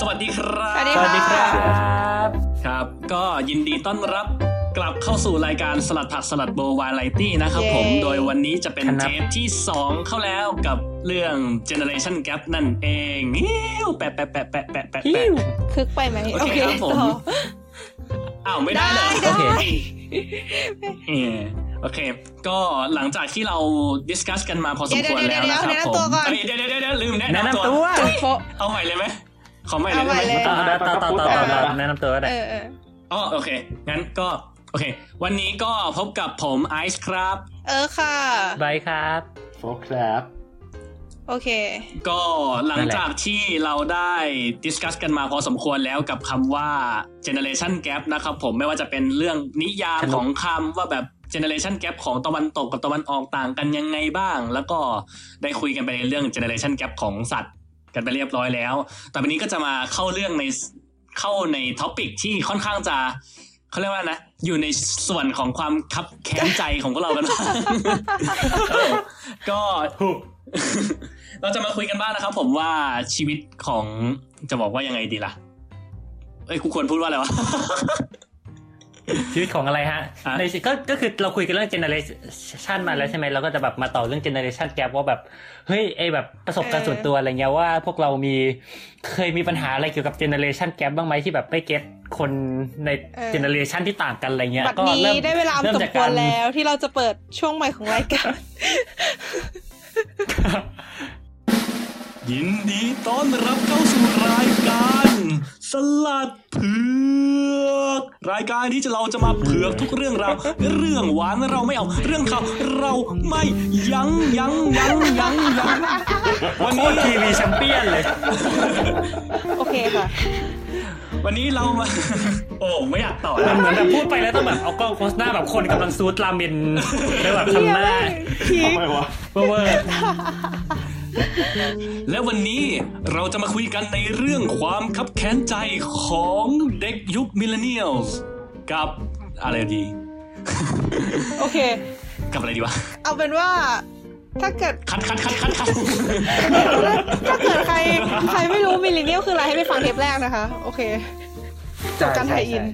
สวัสดีครับสวัสดีสวัสดีครับ ครับ ก็ยินดีต้อนรับกลับเข้าสู่รายการสลัดผักสลัดโบวายไลตี้นะครับผม โดยวันนี้จะเป็นครับเทปที่ 2 เข้าแล้วกับเรื่อง Generation Gap นั่นเองฮิวแปะแปะแปะแปะแปะแปะฮิแปะวคึกไปไหมโอเคครับผมต่ออ้าวไม่ได้เลยได้โอเคเออโอเค ก็หลังจากที่เรา discuss กันมาพอสมควรแล้วนะครับเดี๋ยวผๆๆๆแนะนำตัวมก่อนเอ้ยเดี๋ยวเดี๋ยวเดี๋ยวลืมแนะแนะนำนำตัวตัวโป๊ะเอาใหม่เลยไหม ขอใหม่เลยเอาใหม่ได้ไหมเลยต่อต่อต่อต่อต่อต่อแนะนำตัวก็ได้เออเอออ๋อโอเคงั้นก็โอเค วันนี้ก็พบกับผมไอซ์ครับ เออค่ะบายครับโฟครับโอเค ก็หลังจากที่เราได้ดิสคัสกันมาพอสมควรแล้วกับคำว่า generation gap นะครับผมไม่ว่าจะเป็นเรื่องนิยามสนุกของคำว่าแบบ generation gap ของตะวันตกกับตะวันออกต่างกันยังไงบ้าง แล้วก็ได้คุยกันไปในเรื่อง generation gap ของสัตว์ กันไปเรียบร้อยแล้วแต่วันนี้ก็จะมาเข้าเรื่องในเข้าใน topic ที่ค่อนข้างจะเขาเรียกว่านะ อยู่ในส่วนของความคับแค้นใจของพวกเรากันบ้างเออก็เราจะมาคุยกันบ้างนะครับ ผมว่าชีวิตของจะบอกว่ายังไงดีล่ะเอ้ยกูควรพูดว่าอะไรวะ ชีวิตของอะไรฮะอะในก็ก็คือเราคุยกันเรื่อง generation มาแล้วใช่ไหมเราก็จะแบบมาต่อเรื่อง generation gap ว่าแบบเฮ้ยไอแบบประสบการณ์เออส่วนตัวอะไรเงี้ยว่าพวกเรามีเคยมีปัญหาอะไรเกี่ยวกับ generation gap บ้างไหมที่แบบไม่เก็ตคนใน generation ที่ต่างกันอะไรเงี้ยบัดก็นี้เริ่มได้เวลาเริ่มสมจากควการรแล้วที่เราจะเปิดช่วงใหม่ของรายการ ยินดีต้อนรับเข้าสู่รายการ สลัดเผือก รายการที่จะเราจะมาเผือกทุกเรื่องราวเรื่องหวานเราไม่เอา เรื่องข่าวเราไม่ยั้งยั้งยั้งยั้งยั้งวันโคนี้ตรทีวีแชมเปี้ยนเลย โอเคค่ะ วันนี้เรามาโอ้ไม่อยากต่อเหมืแล้อนวเหมือนแบบพูดไปแล้วต้องแบบเอากล้องโพสหน้าแบบคนกำลังซูดราเมนแล้วแบบทำหน้าพีคทำไมวะเวอร์และวันนี้เราจะมาคุยกันในเรื่องความคับแค้นใจของเด็กยุค millennial กับอะไรดี โอเค กับอะไรดีวะ เอาเป็นว่า ถ้าเกิดคัดคัดคัดคัดคัดถ้าเกิดใครใครไม่รู้ millennial คืออะไรให้ไปฟังเทปแรกนะคะ โอเคจบการ tie-in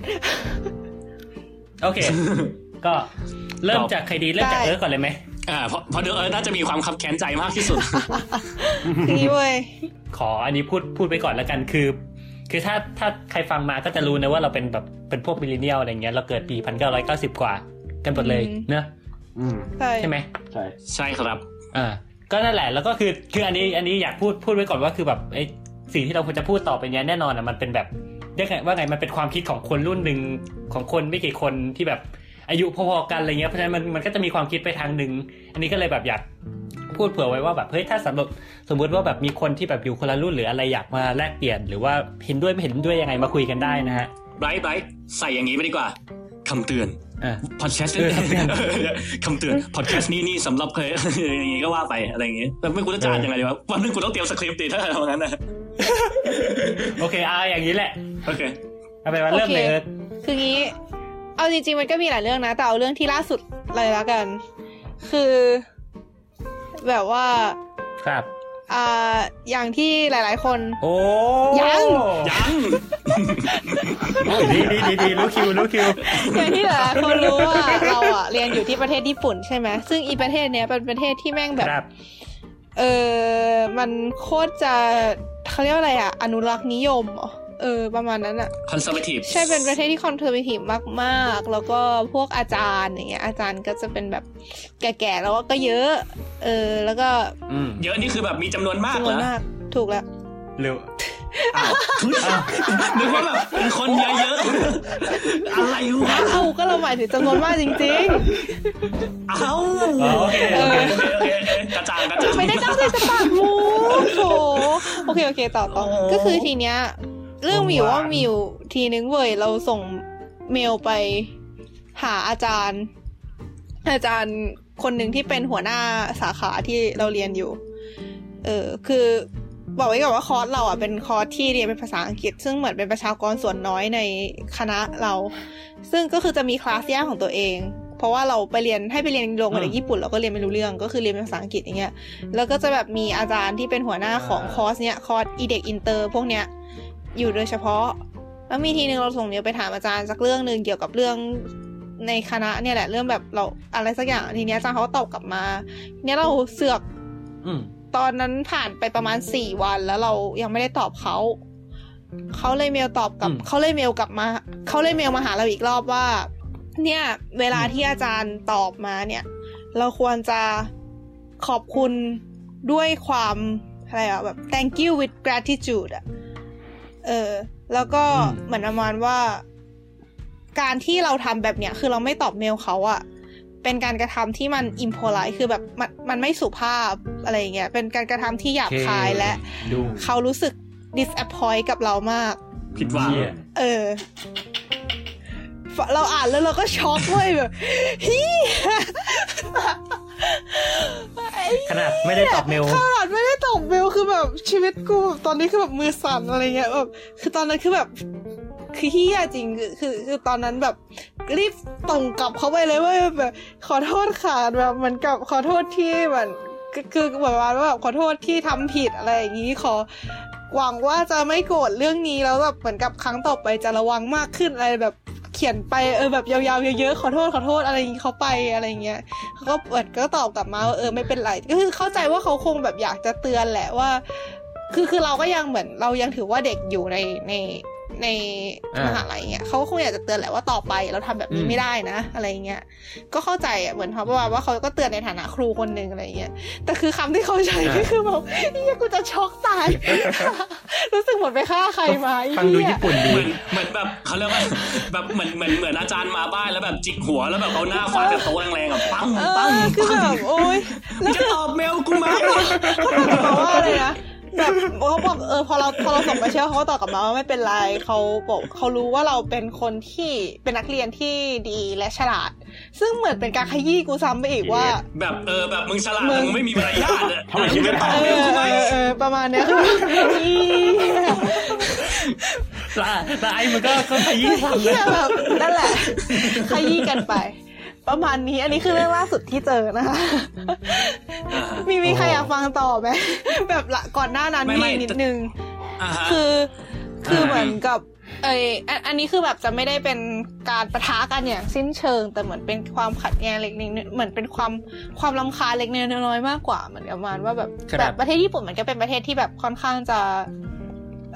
โอเค ก็เริ่มจากใครดีเริ่มจากได้เอิร์กก่อนเลยไหมอ่าเพราะเพราะเดี๋ยวเออน่าจะมีความคับแค้นใจมากที่สุดนี่เว้ยขออันนี้พูดพูดไปก่อนแล้วกันคือ คือถ้าถ้าใครฟังมาก็จะรู้นะว่าเราเป็นแบบเป็นพวกมิลเลนเนียลอะไรเงี้ยเราเกิดปีพันเก้าร้อยเก้าสิบกว่า กันหมดเลยอืมเนอะอืม ใช่ใช่ไหมใช่ใช่ครับอ่าก็นั่นแหละแล้วก็คือคืออันนี้อันนี้อยากพูดพูดไว้ก่อนว่าคือแบบไอ้สิ่งที่เราควรจะพูดต่อไปเนี้ยแน่นอนอะมันเป็นแบบเรียกไงว่าไงมันเป็นความคิดของคนรุ่นหนึ่งของคนไม่กี่คนที่แบบอายุพอๆกันอะไรเงี้ยเพราะฉะนั้นมันมันก็จะมีความคิดไปทางหนึ่งอันนี้ก็เลยแบบอยากพูดเผื่อไว้ว่าแบบเฮ้ยถ้าสำหรับสมมุติว่าแบบมีคนที่แบบอยู่คนละรุ่นหรืออะไรอยากมาแลกเปลี่ยน หรือว่าเห็นด้วยไม่เห็นด้วยยังไงมาคุยกันได้นะฮะไบรท์ไบรท์ใส่อย่างนี้ไปดีกว่าคำเตือนอ่า พอดแคสต์เออคำเตือนคำเตือนพอดแคสต์นี้นี่สำหรับเคยอย่างงี้ก็ว่าไปอะไรอย่างงี้แต่ไม่กูจะจ่ายยังไงดีวะวันนึงกูต้องเตรียมสคริปต์ดีถ้าทำงั้นนะโอเคอ่าอย่างนี้แหละโอเคเอาไปนว่าเริ่มเลยโอเคเอิร์กคืองี้ เอาจริงๆมันก็มีหลายเรื่องนะ แต่เอาเรื่องที่ล่าสุดเลยละกัน คือ แบบว่าครับ อ่าอย่างที่หลาย ๆ คน โอ้ยังยังดีดีดีดีรู้คิวรู้คิวอย่างที่หลายๆคนรู้ว่าเราอะเรียนอยู่ที่ประเทศญี่ปุ่นใช่ไหมซึ่งอีประเทศเนี้ยเป็นประเทศที่แม่งแบบครับเออมันโคตรจะเขาเรียกว่าอะไรอะอนุรักษ์นิยมเหรอ เออ ประมาณนั้นอะ conservative ใช่เป็นประเทศที่ conservative มากๆ แล้วก็พวกอาจารย์อย่างเงี้ยอาจารย์ก็จะเป็นแบบแก่ๆแล้วก็เยอะ เออ แล้วก็อืมเยอะนี่คือแบบมีจำนวนมากจำนเหรวนอมากถูกแล้วเร็วอ้าวนึกว่าแบบเป็นคนเยอะๆอะไรวะเอ้าก็เราหมายถึงจำนวนมากจริงเอ้าอ๋อโอเคโอเคโอเคโอเคโอเคกระจายกระจายๆไม่ได้ตั้งใจจะปากมูโถโอเคโอเคต่อต่อโอ้ก็คือทีเนี้ย เรื่องมีอยู่ว่ามีอยู่ทีนึงเว้ยเราส่งเมลไปหาอาจารย์ อาจารย์คนหนึ่งที่เป็นหัวหน้าสาขาที่เราเรียนอยู่ เออคือบอกไว้ก่อนว่าคอร์สเราอะเป็นคอร์สที่เรียนเป็นภาษาอังกฤษ ซึ่งเหมือนเป็นประชากรส่วนน้อยในคณะเรา ซึ่งก็คือจะมีคลาสแยกของตัวเอง เพราะว่าเราไปเรียนให้ไปเรียนโรงกับเด็กญี่ปุ่นเราก็เรียนไม่รู้เรื่องก็คือเรียนเป็นภาษาอังกฤษอย่างเงี้ยแล้วก็จะแบบมีอาจารย์ที่เป็นหัวหน้าของคอร์สเนี้ยคอร์สอีเด็กอินเตอร์พวกเนี้ย อยู่โดยเฉพาะ แล้วมีทีหนึ่งเราส่งเมลไปถามอาจารย์สักเรื่องหนึ่งเกี่ยวกับเรื่องในคณะเนี่ยแหละเรื่องแบบเราอะไรสักอย่างทีเนี้ยอาจารย์เขาก็ตอบกลับมาทีเนี้ยเราเสือกอืมตอนนั้นผ่านไปประมาณสี่วันแล้วเรายังไม่ได้ตอบเขาเขาเลยเมลตอบกลับอืมเขาเลยเมลกลับมาเขาเลยเมลมาหาเราอีกรอบว่า เนี่ย เวลาที่อาจารย์ตอบมาเนี่ย เราควรจะขอบคุณด้วยความอะไรอะแบบ thank you with gratitude อะ เออ แล้วก็อืมเหมือนประมาณว่า การที่เราทำแบบเนี้ย คือเราไม่ตอบเมลเขาอะเป็นการกระทำที่มัน impolite คือแบบมันมันไม่สุภาพอะไรอย่างเงี้ย เป็นการกระทำที่หยาบคายและดูเขารู้สึก disappoint กับเรามาก ผิดหวังเหี้ยเออ เราอ่านแล้วเราก็ช็อกเว้ยแบบเฮีย ขนาดไม่ได้ตอบเมลขนาดไม่ได้ตอบเมลคือแบบชีวิตกูแบบตอนนี้คือแบบมือสั่นอะไรเงี้ยแบบคือตอนนั้นคือแบบคือเฮียจริงคือคือคือตอนนั้นแบบรีบส่งกลับเขาไปเลยเว่าแบบขอโทษค่ะแบบเหมือนกับขอโทษที่แบบคือคือแบบว่าแบบขอโทษที่ทำผิดอะไรอย่างนี้ขอหวังว่าจะไม่โกรธเรื่องนี้แล้วแบบเหมือนกับครั้งต่อไปจะระวังมากขึ้นอะไรแบบ เขียนไปเออแบบยาวๆเยอะๆขอโทษขอโทษอะไรอย่างนี้เขาไปอะไรอย่างเงี้ยเขาก็เปิดก็ตอบกลับมาว่าเออไม่เป็นไรก็คือเข้าใจว่าเขาคงแบบอยากจะเตือนแหละว่า คือคือเราก็ยังเหมือนเรายังถือว่าเด็กอยู่ในใน ในอ่ามหาลัยเงี้ยเขาก็คงอยากจะเตือนแหละว่าต่อไปเราทำแบบนี้อืมไม่ได้นะ อะไรเงี้ยก็เข้าใจอะเหมือนเขาบอกว่าเขาก็เตือนในฐานะครูคนหนึ่งอะไรเงี้ยแต่คือคำที่เขาใช้ก็คือแบบเฮียกูจะช็อกตาย รู้สึกเหมือนไปฆ่าใครมาไอ้ฟังดูเหี้ยญี่ปุ่นดีเหมือนเหมือนแบบเขาเรียกว่าแบบเหมือนเหมือนเหมือนอาจารย์มาบ้านแล้วแบบจิกหัวแล้วแบบเอาหน้าฟาดกับโต๊ะแรงๆอะปังเอปังอคือปังแบบโอ๊ยมึงจะตอบเมลกูไหมเขาตอบกลับมาว่าอะไรนะ แบบเขาบอกเออพอเราพอเราส่งไปเชื่อเขาก็ตอบกลับมาว่าไม่เป็นไรเขาบอกเขารู้ว่าเราเป็นคนที่เป็นนักเรียนที่ดีและฉลาด ซึ่งเหมือนเป็นการขยี้กูซ้ำไปอีกว่า แบบเออแบบมึงฉลาดมึงมึงไม่มีมารยาทอะทำไมคิดไม่ตอบเอเมลอกูไหมเออเออประมาณเนี้ยคืออีแล้วแล้วไอ้มันก็ก็ขยี้ซ้ำเหี้เลยยแบบนั่นแหละขยี้กันไป ประมาณนี้ อันนี้คือเรื่องล่าสุดที่เจอนะคะอ่ามีมีใครอยากฟังต่อไหมแบบละก่อนหน้านั้นไม่มีไม่นิดนึงอ่าฮะคือคืออ่าเหมือนกับเอออันอันนี้คือแบบจะไม่ได้เป็นการประทะกันอย่างสิ้นเชิง แต่เหมือนเป็นความขัดแย้งเล็กน้อยเหมือนเป็นความความลำคาญเล็กน้อยๆมากกว่าเหมือนประมาณว่าแบบครับแบบประเทศญี่ปุ่นมันก็เป็นประเทศที่แบบค่อนข้างจะ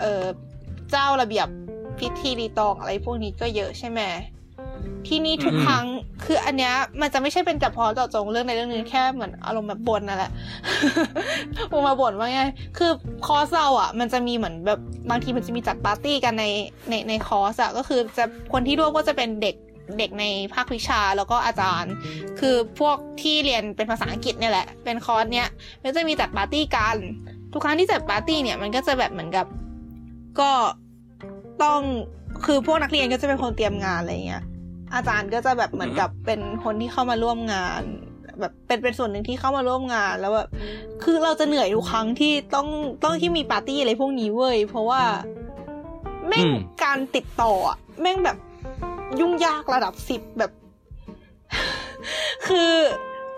เออเจ้าระเบียบพิธีรีตองอะไรพวกนี้ก็เยอะใช่ไหม ที่นี่ทุกอืมครั้งคืออันเนี้ยมันจะไม่ใช่เป็นจับพอเจาะจงเรื่องในเรื่องนึงแค่เหมือนอารมณ์แบบบ่นนั่นแหละผมมาบ่นว่าไง คือคอร์สเราอะ มันจะมีเหมือนแบบบางทีมันจะมีจัดปาร์ตี้กันในในในคอร์สอะก็คือจะคนที่ร่วมก็จะเป็นเด็กเด็กในภาควิชาแล้วก็อาจารย์ คือพวกที่เรียนเป็นภาษาอังกฤษเนี่ยแหละ เป็นคอร์สเนี้ยมันจะมีจัดปาร์ตี้กัน ทุกครั้งที่จัดปาร์ตี้เนี่ยมันก็จะแบบเหมือนกับ ก็ต้องคือพวกนักเรียนก็จะเป็นคนเตรียมงานอะไรเงี้ย อาจารย์ก็จะแบบเหมือนกับเป็นคนที่เข้ามาร่วมงาน แบบเป็นเป็นส่วนหนึ่งที่เข้ามาร่วมงานแล้วแบบคือเราจะเหนื่อยทุกครั้งที่ต้องต้องที่มีปาร์ตี้อะไรพวกนี้เว้ยเพราะว่าแม่งการติดต่อแม่งแบบยุ่งยากระดับสิบแบบ คือ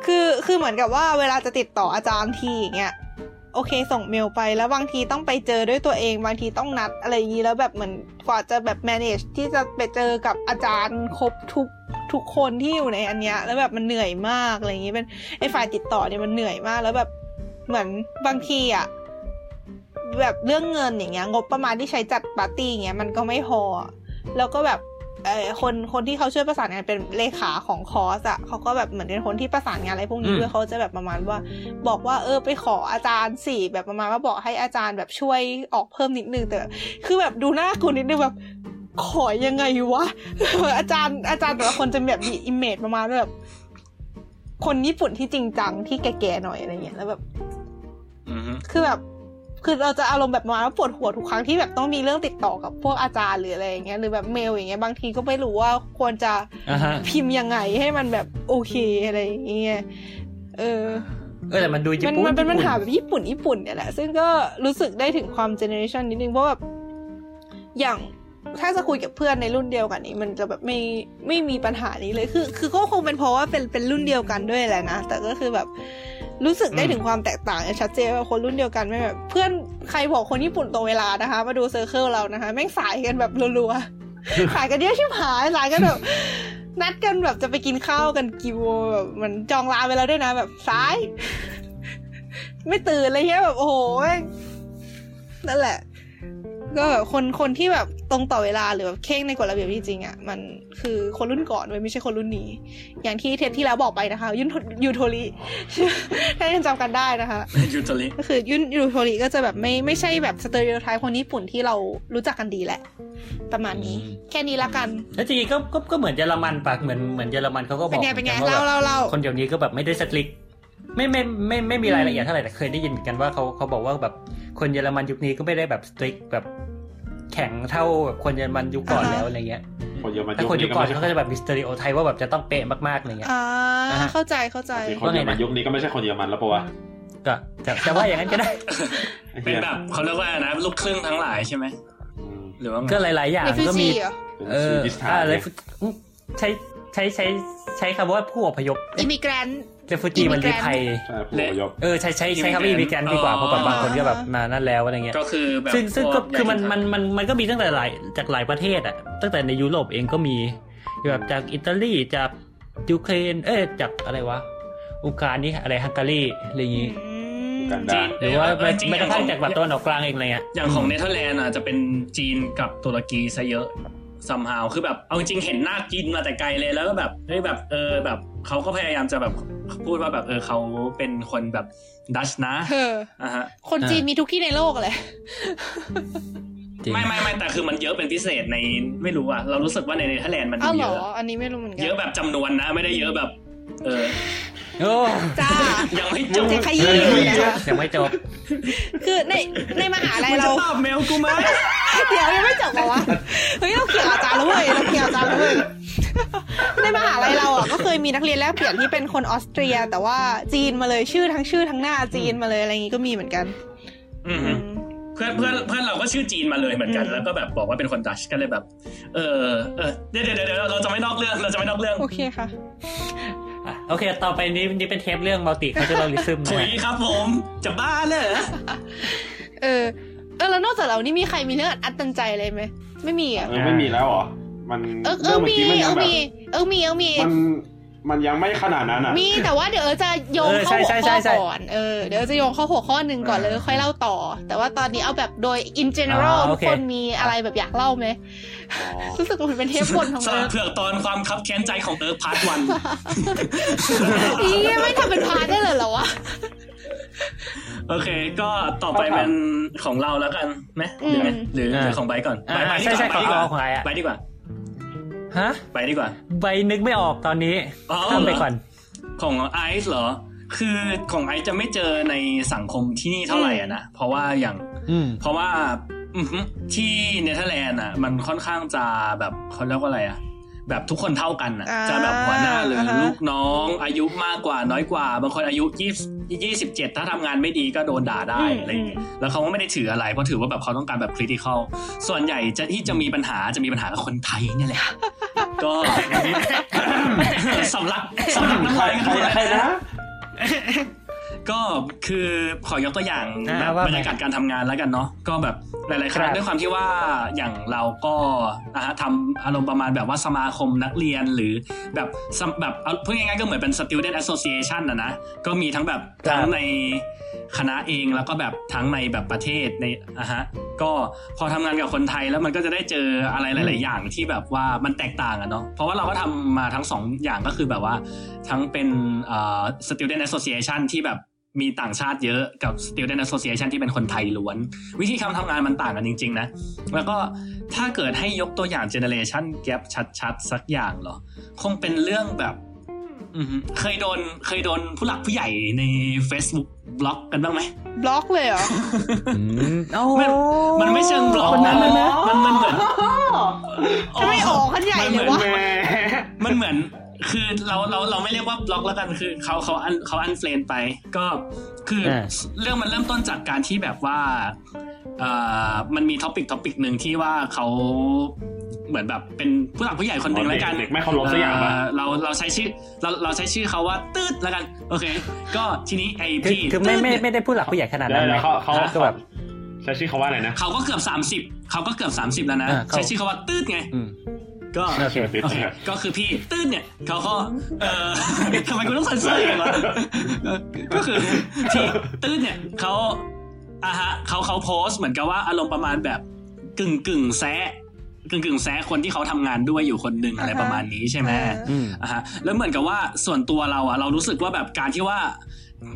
คือคือเหมือนกับว่าเวลาจะติดต่ออาจารย์ทีอย่างเงี้ย โอเคส่งเมลไปแล้วบางทีต้องไปเจอด้วยตัวเอง บางทีต้องนัดอะไรอย่างนี้แล้วแบบเหมือนกว่าจะแบบ manage ที่จะไปเจอกับอาจารย์ครบทุกทุกคนที่อยู่ในอันเนี้ยแล้วแบบมันเหนื่อยมากอะไรอย่างนี้เป็นไอ้ฝ่ายติดต่อเนี่ยมันเหนื่อยมาก แล้วแบบเหมือนบางทีอะแบบเรื่องเงินอย่างเงี้ยงบประมาณที่ใช้จัดปาร์ตี้อย่างเงี้ยมันก็ไม่พอแล้วก็แบบ เออคนคนที่เขาช่วยประสานงานเป็นเลขาของคอร์สอะเขาก็แบบเหมือนเป็นคนที่ประสานงานอะไรพวกนี้อืมด้วยเขาจะแบบประมาณว่า บอกว่าเออไปขออาจารย์สิแบบประมาณว่าบอกให้อาจารย์แบบช่วยออกเพิ่มนิดนึงแต่แบบคือแบบดูหน้ากูนิดนึงแบบขอยังไงวะอาจารย์อาจารย์แต่ละคนจะแบบมี image ประมาณว่าแบบคนญี่ปุ่นที่จริงจังที่แก่ๆหน่อยอะไรเงี้ยแล้วแบบอือฮึคือแบบ คือเราจะอารมณ์แบบประมาณว่าปวดหัวทุกครั้งที่แบบต้องมีเรื่องติดต่อกับพวกอาจารย์หรืออะไรอย่างเงี้ยหรือแบบเมลอย่างเงี้ยบางทีก็ไม่รู้ว่าควรจะอ่าฮะพิมพ์ยังไงให้มันแบบโอเคอะไรอย่างเงี้ยเออเออแต่มันดูญี่มันปุ่นมันเป็นปัญหาญี่ปุ่แบบญี่ปุ่นญี่ปุ่นเนี่ยแหละ ซึ่งก็รู้สึกได้ถึงความเจเนอเรชันนิดนึงเพราะแบบอย่างถ้าจะคุยกับเพื่อนในรุ่นเดียวกันนี้ มันจะแบบไม่ไม่มีปัญหานี้เลยคือ คือก็คงเป็นเพราะว่าเป็นเป็นรุ่นเดียวกันด้วยแหละนะแต่ก็คือแบบ รู้สึกได้ถึงความแตกต่างอย่างชัดเจนว่าคนรุ่นเดียวกันไม่แบบเพื่อนใครบอกคนญี่ปุ่นตรงเวลานะคะ มาดูเซอร์เคิลเรานะคะ แม่งสายกันแบบรัวๆ สายกันเยอะชิบหายสายกันแบบนัดกันแบบจะไปกินข้าวกันกี่โมงแบบเหมันจองร้านไปแล้วด้วยนะแบบสาย ไม่ตื่นเลยเงี้ยแบบโอ้โหแม่งนั่นแหละ ก็แบบคนคนที่แบบตรงต่อเวลาหรือแบบเคร่งในกฎระเบียบจริงๆอะมันคือคนรุ่นก่อนเว้ยไม่ใช่คนรุ่นนี้ อย่างที่เทปที่แล้วบอกไปนะคะ รุ่นยูโทริถ้ายังจำกันได้นะคะยูโทริก็คือรุ่นยูโทริก็จะแบบไม่ไม่ใช่แบบ stereotype คนญี่ปุ่นที่เรารู้จักกันดีแหละ ประมาณนี้ แค่นี้ละกัน แล้วจริงๆก็ก็ก็เหมือนเยอรมันปะเหมือนเหมือนเยอรมันเขาก็บเป็อนกไงเป็นไงหมือกัเล่าว่าเล่าเล่าคนเดี๋ยวนี้ก็แบบไม่ได้ strict ไม่ไม่ไม่ไม่มีรายละเอียดเท่าไหร่แต่เคยได้ยินเหมือนกันว่าเขาเขาบอกว่าแบบคนเยอรมันยุคนี้ก็ไม่ได้แบบ strict แบบแข็งเท่าแบบคนเยอรมันยุคก่อนแล้วอะไรเงี้ยคนเยอรมันถ้าคนยุคก่อนเขาก็จะแบบมี stereotype ว่าแบบจะต้องเป๊ะมากๆอะไรเงี้ยอ่าอ่าฮะเข้าใจเข้าใจคนเยอรมันยุคนี้ก็ไม่ใช่คนเยอรมันแล้วปะวะก็จะจะว่าอย่างนั้นก็ได้ไอ้เป็หี้นยแบบเขาเรียกว่าอะไรนะลูกครึ่งทั้งหลายใช่ไหมอืมหรือว่าไงก็หลาย ๆ อย่างในฟิก็จีมีเหรอเป็นเออซีดิสทาอ่าเลเลยยใช้ใช้ใช้ใช้คำว่าผู้อพยพ immigrant refugee มันรีภัยใช่ผู้อพยพเออใช้ใช้ใช้คำว่า immigrant ดีกว่าเพราะแบบบางคนก็แบบมานั่นแล้วอะไรเงี้ยก็คือแบบซึ่งซึ่งก็พวคือมันใหญ่มันมันมันก็มีตั้งแต่หลายจากหลายประเทศอะตั้งแต่ในยุโรปเองก็มีแบบจากอิตาลีจากยูเครนเอ้ยจากอะไรวะอูการนี่อะไรฮังการีอะไรอย่างงี้กันจีดานหรือว่าเอไม่อจริงไม่กระทั่งอย่จากแบบตะวันออกกลางเองอะไรเงี้ยอย่างของเนเธอร์แลนด์อะจะเป็นจีนกับตุรกีซะเยอะซัมฮาวคือแบบเอาจริงๆเห็นหน้าจีนมาแต่ไกลเลยแล้วก็แบบเฮ้ยแบบเออแบบเขาก็พยายามจะแบบ พูดว่าแบบเออเขาเป็นคนแบบดัชนะเอออะฮะคนจีนมีทุกที่ในโลกเลยจริงไม่ไม่ไม่แต่คือมันเยอะเป็นพิเศษในไม่รู้อะเรารู้สึกว่าในเนเธอร์แลนด์มันอ้าวเหรเยออะอันนี้ไม่รู้เหมือนกัเยอะแบบจำนวนนะไม่ได้เยอะแบบ เออโอ้จ้ายังไม่จบจะขยี้อยู่นะคะยังไม่จบ คือในในมหาลัยมันเราจะตอบเมลกูไหมเดี๋ยวยังไม่จบเหรอวะเฮ้ยเราเขียนอาจารย์แล้วเว้ยเราเขียนอาจารย์แล้วเว้ย ในมหาลัยเราอะก็เคยมีนักเรียนแลกเปลี่ยนที่เป็นคนออสเตรีย แต่ว่าจีนมาเลยชื่อทั้งชื่อทั้งหน้าจีนมาเลยอะไรอย่างงี้ก็มีเหมือนกัน อืมอืมเพื่อนเพื่อนเพื่อนเราก็ชื่อจีนมาเลยเหมือนกันอืมแล้วก็แบบบอกว่าเป็นคนดัชก็เลยแบบ เออเออเดี๋ยวเดี๋ยวเดี๋ยวเราจะไม่นอกเรื่องเราจะไม่นอกเรื่องโอเคค่ะอะโอเค ต่อไปนี้นี่เป็นเทปเรื่องมัลติคัลเจอรัลิซึมถุนะยฮะครับผมจะบ้าเลยเหรอเออเออแล้วนอกจากเรานี่มีใครมีเรื่องอัดตันใจเลยไหมไม่มีอะเออไม่มีแล้วเหรอ มันเออเอเรื่อองเมื่อมีกี้มันเอยังอแบบมีเออมีเออมีมันมันยังไม่ขนาดนั้นอะ มีแต่ว่าเดี๋ยวเออจะโยงเข้าหัวข้อก่อน เออเดี๋ยวจะโยงเข้าหัวข้อหนึ่งก่อนเลยค่อยเล่าต่อ แต่ว่าตอนนี้เอาแบบโดย in general ทุกคนมีอะไรแบบอยากเล่าไหมอ๋อรู้สึกว่ามันเป็นเทปบนของสำหเอิรับร์กเผือกตอนความคับแค้นใจของเอิร์กพาร์ทวันอีไม่ทำเป็นพาร์ทได้เลยเหรอวะโอเค ก็ต่อไปเป็นของเราแล้วกันไหมหรือไงหรือหรือของไบร์ทก่อนอ่าไบร์ทใช่ใช่ไปของดีกว่าเอาของไอ้อะไปดีกว่า ฮะ ไปดีกว่า ใบนึกไม่ออกตอนนี้อ๋อข้ามไปก่อน ของไอซ์เหรอ คือของไอซ์จะไม่เจอในสังคมที่นี่เท่าไหร่อะนะ เพราะว่าอย่างอืมเพราะว่าอือหือที่เนเธอร์แลนด์อะ มันค่อนข้างจะแบบเขาเรียกว่าอะไรอะ แบบทุกคนเท่ากันอะอ่าจะแบบหัวหน้าหรืออ่าฮะลูกน้อง อายุมากกว่าน้อยกว่า บางคนอายุยี่ยี่สิบเจ็ดถ้าทำงานไม่ดีก็โดนด่าได้อะไรอย่างเงี้ยแล้วเขาก็ไม่ได้ถืออะไรเพราะถือว่าแบบเขาต้องการแบบคริติคอลส่วนใหญ่จะที่จะมีปัญหาจะมีปัญหากับคนไทยเนี่ยแหละก็สำลักสำลักน้ำใครลายกันใครหมดแล้วใครนะ ก็คือขอยกตัวอย่างอ่าแบบว่าบรรยากาศการทำงานแล้วกันเนาะก็แบบหลาย ๆ ครั้ครังบด้วยความที่ว่าอย่างเราก็นะฮะทำอารมณ์ประมาณแบบว่าสมาคมนักเรียนหรือแบบสมแบบเอาพูดง่ายๆก็เหมือนเป็น student association นะนะก็มีทั้งแบบทั้งในคณะเองแล้วก็แบบทั้งในแบบประเทศในอะฮะก็พอทำงานกับคนไทยแล้วมันก็จะได้เจออะไรหลาย ๆ อย่างที่แบบว่ามันแตกต่างอะเนาะเพราะว่าเราก็ทำมาทั้งสองอย่างก็คือแบบว่าทั้งเป็นเอ่อ student association ที่แบบ มีต่างชาติเยอะกับ student association ที่เป็นคนไทยล้วน วิธีการทำงานมันต่างกันจริง ๆ นะ แล้วก็ถ้าเกิดให้ยกตัวอย่าง generation gap ชัด ๆ สักอย่างเหรอ คงเป็นเรื่องแบบอือหือเคยโดนเคยโดนผู้หลักผู้ใหญ่ใน Facebook บล็อกกันบ้างไหมบล็อกเลยเหรออืมโอ้มันมันไม่เชิงบล็อกนะมันมันมันเหมือนทำไมออกกันใหญ่เลยวะแหมมันเหมือน คือเราเราเราไม่เรียกว่าบล็อกแล้วกันคือเขาเขาอันเขา unfriend ไป ก็คืออาเรื่องมันเริ่มต้นจากการที่แบบว่าเอ่อมันมี topic topic หนึ่งที่ว่าเขาเหมือนแบบเป็นผู้หลักผู้ใหญ่คนหนึ่งแล้วกันเด็กไม่เคารพสักอย่างปะเเราเราใช้ชื่อเราเราใช้ชื่อเขาว่าตืดแล้วกัน โอเค ก็ทีนี้ไอคือพี่คือไม่ไม่ตืดเนี่ยไม่ได้พูดหลักผู้ใหญ่ขนาดเดี๋นั้ยวนไหมเดี๋ยวเขาเขาก็แบบใช้ชื่อเขาว่าอะไรนะเขาก็เกือบสามสิบเขาก็เกือบสามสิบแล้วนะอ่าเขาใช้ชื่อเขาว่าตืดไงอืม ก็โอเคโอเคก็คือพี่ตื้นเนี่ยเขาก็เออทำไมกูต้องเซ็นเซอร์กันวะเออก็คือที่ตื้นเนี่ยเขาอะฮะเขาเขาโพสต์เหมือนกับว่าอารมณ์ประมาณแบบกึ่งกึ่งแซะกึ่งกึ่งแซะคนที่เขาทำงานด้วยอยู่คนหนึ่งอะไรประมาณนี้ใช่ไหมอืมอะฮะแล้วเหมือนกับว่าส่วนตัวเราอะเรารู้สึกว่าแบบการที่ว่า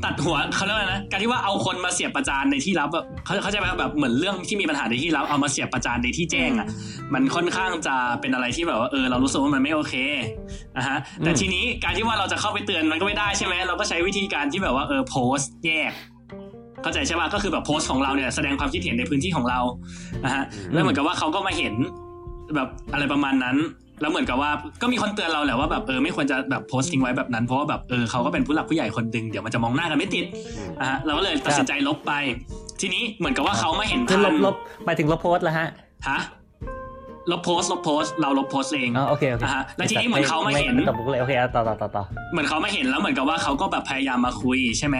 ตัดหัวเขาเรียกว่าอะไรนะการที่ว่าเอาคนมาเสียบประจานในที่ลับแบบเขาเขาใจไหมแบบเหมือนเรื่องที่มีปัญหาในที่ลับเอามาเสียบประจานในที่แจ้งอะ มันค่อนข้างจะเป็นอะไรที่แบบว่าเออเรารู้สึกว่ามันไม่โอเคนะฮะแต่อืมทีนี้การที่ว่าเราจะเข้าไปเตือนมันก็ไม่ได้ใช่ไหมเราก็ใช้วิธีการที่แบบว่าเออโพสต์แยกเข้าใจใช่ป่ะก็คือแบบโพสต์ของเราเนี่ยแสดงความคิดเห็นในพื้นที่ของเรานะฮะแล้วเหมือนกับว่าเขาก็มาเห็นแบบอะไรประมาณนั้น แล้วเหมือนกับว่าก็มีคนเตือนเราแหละว่าแบบเออไม่ควรจะแบบโพสต์ทิ้งไว้แบบนั้นเพราะว่าแบบเออเขาก็เป็นผู้หลักผู้ใหญ่คนหนึ่งเดี๋ยวมันจะมองหน้ากันไม่ติดอะฮะเราก็เลยตัดสินใจลบไป ทีนี้เหมือนกับว่าเขามาเห็นคือทัลนบลบหมายถึงลบโพสต์แล้วฮะฮะลบโพสต์ลบโพสต์เราลบโพสต์เองอ๋อโอเคโอเคอ่าฮะแล้วทีนี้เหมือนเขามาเห็นไตอบบุกเลยโอเคเอาต่อต่อต่อต่อเหมือนเขามาเห็นแล้วเหมือนกับว่าเขาก็แบบพยายามมาคุยใช่ไหม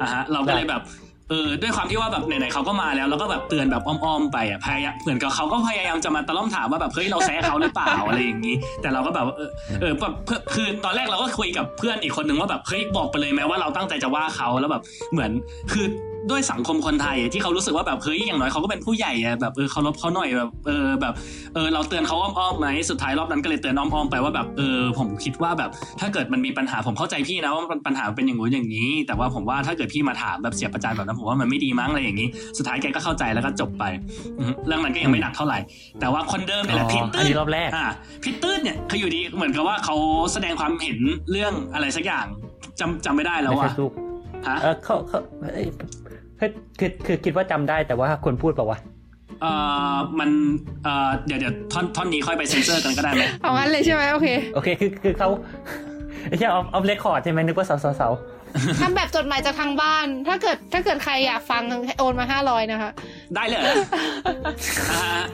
อะฮะเราก็เลยแบบ เออด้วยความที่ว่าแบบไหนๆเขาก็มาแล้วแล้วก็แบบเตือนแบบอ้อมๆไปอะพยายามเหมือนกับเขาก็พยายามจะมาตะล่อมถามว่าแบบเฮ้ยเราแซะเขาหรือเปล่าอะไรอย่างนี้ แต่เราก็แบบเออเออแบบเพื่อคือตอนแรกเราก็คุยกับเพื่อนอีกคนนึงว่าแบบเฮ้ยบอกไปเลยแม้ว่าเราตั้งใจจะว่าเขาแล้วแบบเหมือนคือ ด้วยสังคมคนไทยที่เขารู้สึกว่าแบบเฮ้ยอย่างน้อยเขาก็เป็นผู้ใหญ่อะแบบเออเคารพเขาหน่อยแบบเออแบบเออเราเตือนเขาอ้อมๆไหมสุดท้ายรอบนั้นก็เลยเตือนอ้อมๆไปว่าแบบเออผมคิดว่าแบบ ถ้าเกิดมันมีปัญหาผมเข้าใจพี่นะว่าปัญหาเป็นอย่างงู้นอย่างนี้ แต่ว่าผมว่าถ้าเกิดพี่มาถามแบบเสียประจานแบบนั้นผมว่ามันไม่ดีมั้งอะไรอย่างนี้ สุดท้ายแกก็เข้าใจแล้วก็จบไปอือฮึเรื่องนั้นก็ยังไม่หนักเท่าไหร่ แต่ว่าคนเดิมเนี่ยแหละพิอ๋ทอตื้อันนนี้รอบแรกอ่าพิทตื้นเนี่ยเขาอยู่ดีเหมือนกับว่าเขาแสดงความเห็นเรื่องอะไรสักอย่างจำจำไม่ได้แล้วในเฟซบุ๊กว่าฮะเออเขาเขาเอ้ย คือคือคือคิดว่าจำได้แต่ว่าควรพูดเปล่าวะเอ่อมันเอ่อเดี๋ยวเดี๋ยวท่อนท่อนนี้ค่อยไปเซ็นเซอร์กันก็ได้ไหมเอางั้นเลยใช่ไหมโอเคโอเคคือคือเขาไม่ใช่ off off record ใช่ไหมนึกว่าเสาเสาเสาทำแบบจดหมายจากทางบ้าน ถ้าเกิดถ้าเกิดใครอยากฟังโอนมาห้าร้อยนะคะ ได้เลยเหรออ่าฮะ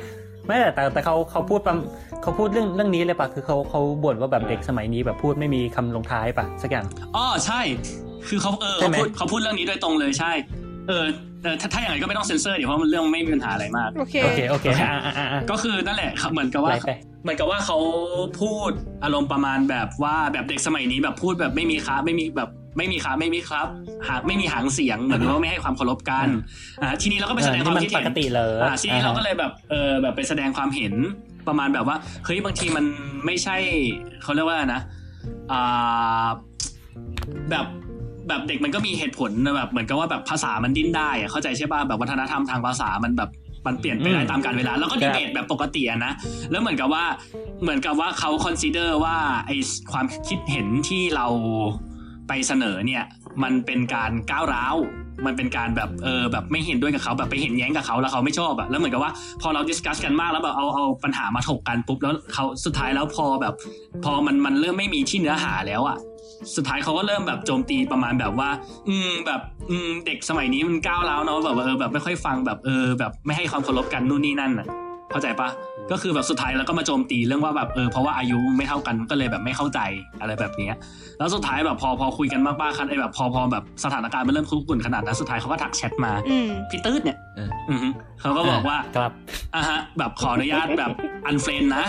ไม่แต่แต่แต่เขาเขาพูดประมเขาพูดเรื่องเรื่องนี้เลยปะคือเขาเขาบ่นว่าแบบเด็กสมัยนี้แบบพูดไม่มีคำลงท้ายปะสักอย่างอ๋อใช่ คือเขาเออใช่เขาไหมพูดเขาพูดเรื่องนี้โดยตรงเลยใช่ เออเออถ้าถ้าอย่างไรก็ไม่ต้องเซ็นเซอร์เดี๋ยวเพราะมันเรื่องไม่มีปัญหาอะไรมากโอเคโอเคโอเคอ่าอ่าอ่าอ่าก็คือนั่นแหละครับเหมือนกับว่าไล่ไปเหมือนกับว่าเขาพูดอารมณ์ประมาณแบบว่าแบบเด็กสมัยนี้แบบพูดแบบไม่มีค้าไม่มีแบบไม่มีค้าไม่มีครับหางไม่มีหางเสียงเหมือนว่าไม่ให้ความเคารพกันอ่าทีนี้เราก็ไปแสดงความคิดเห็น มันปกติเลยอ่าทีนี้เราก็เลยแบบเออแบบไปแสดงความเห็นประมาณแบบว่าเฮ้ยบางทีมันไม่ใช่เขาเรียกว่าอะไรนะอ่าแบบ แบบเด็กมันก็มีเหตุผลนะแบบเหมือนกับว่าแบบภาษามันดิ้นได้อะเข้าใจใช่ป่ะแบบวัฒนธรรมทางภาษามันแบบมันเปลี่ยนไปได้ตามกาลเวลา แล้วก็ดีเบตแบบปกติอะนะแล้วเหมือนกับว่าเหมือนกับว่าเขา consider ว่าไอความคิดเห็นที่เราไปเสนอเนี่ยมันเป็นการก้าวร้าวมันเป็นการแบบเออแบบไม่เห็นด้วยกับเขาแบบไปเห็นแย้งกับเขาแล้วเขาไม่ชอบอะแล้วเหมือนกับว่าพอเราดิสคัสกันมากแล้วแบบเอาเอาปัญหามาถกกันปุ๊บแล้วเขาสุดท้ายแล้วพอแบบ พอมันมันเริ่มไม่มีที่เนื้อหาแล้วอะ สุดท้ายเขาก็เริ่มแบบโจมตีประมาณแบบว่า อืมแบบอืมเด็กสมัยนี้มันก้าวร้าวเนาะแบบว่าเออแบบไม่ค่อยฟังแบบเออ แบบไม่ให้ความเคารพกันนู่นนี่นั่นอะเข้าใจปะก็คือแบบสุดท้ายแล้วก็มาโจมตีเรื่องว่าแบบเออเพราะว่าอายุไม่เท่ากันก็เลยแบบไม่เข้าใจอะไรแบบเนี้ยแล้วสุดท้ายแบบพอพอคุยกันมากๆคันไอ้แบบพอพอแบบสถานการณ์มันเริ่มคุกกุ่นขนาดนั้นสุดท้ายเขาก็ทักแชทมาอืมพี่ตืดเนี่ยเอออือฮึเขาก็บอกว่าครับอะฮะแบบขออนุญาตแบบ unfriend นะ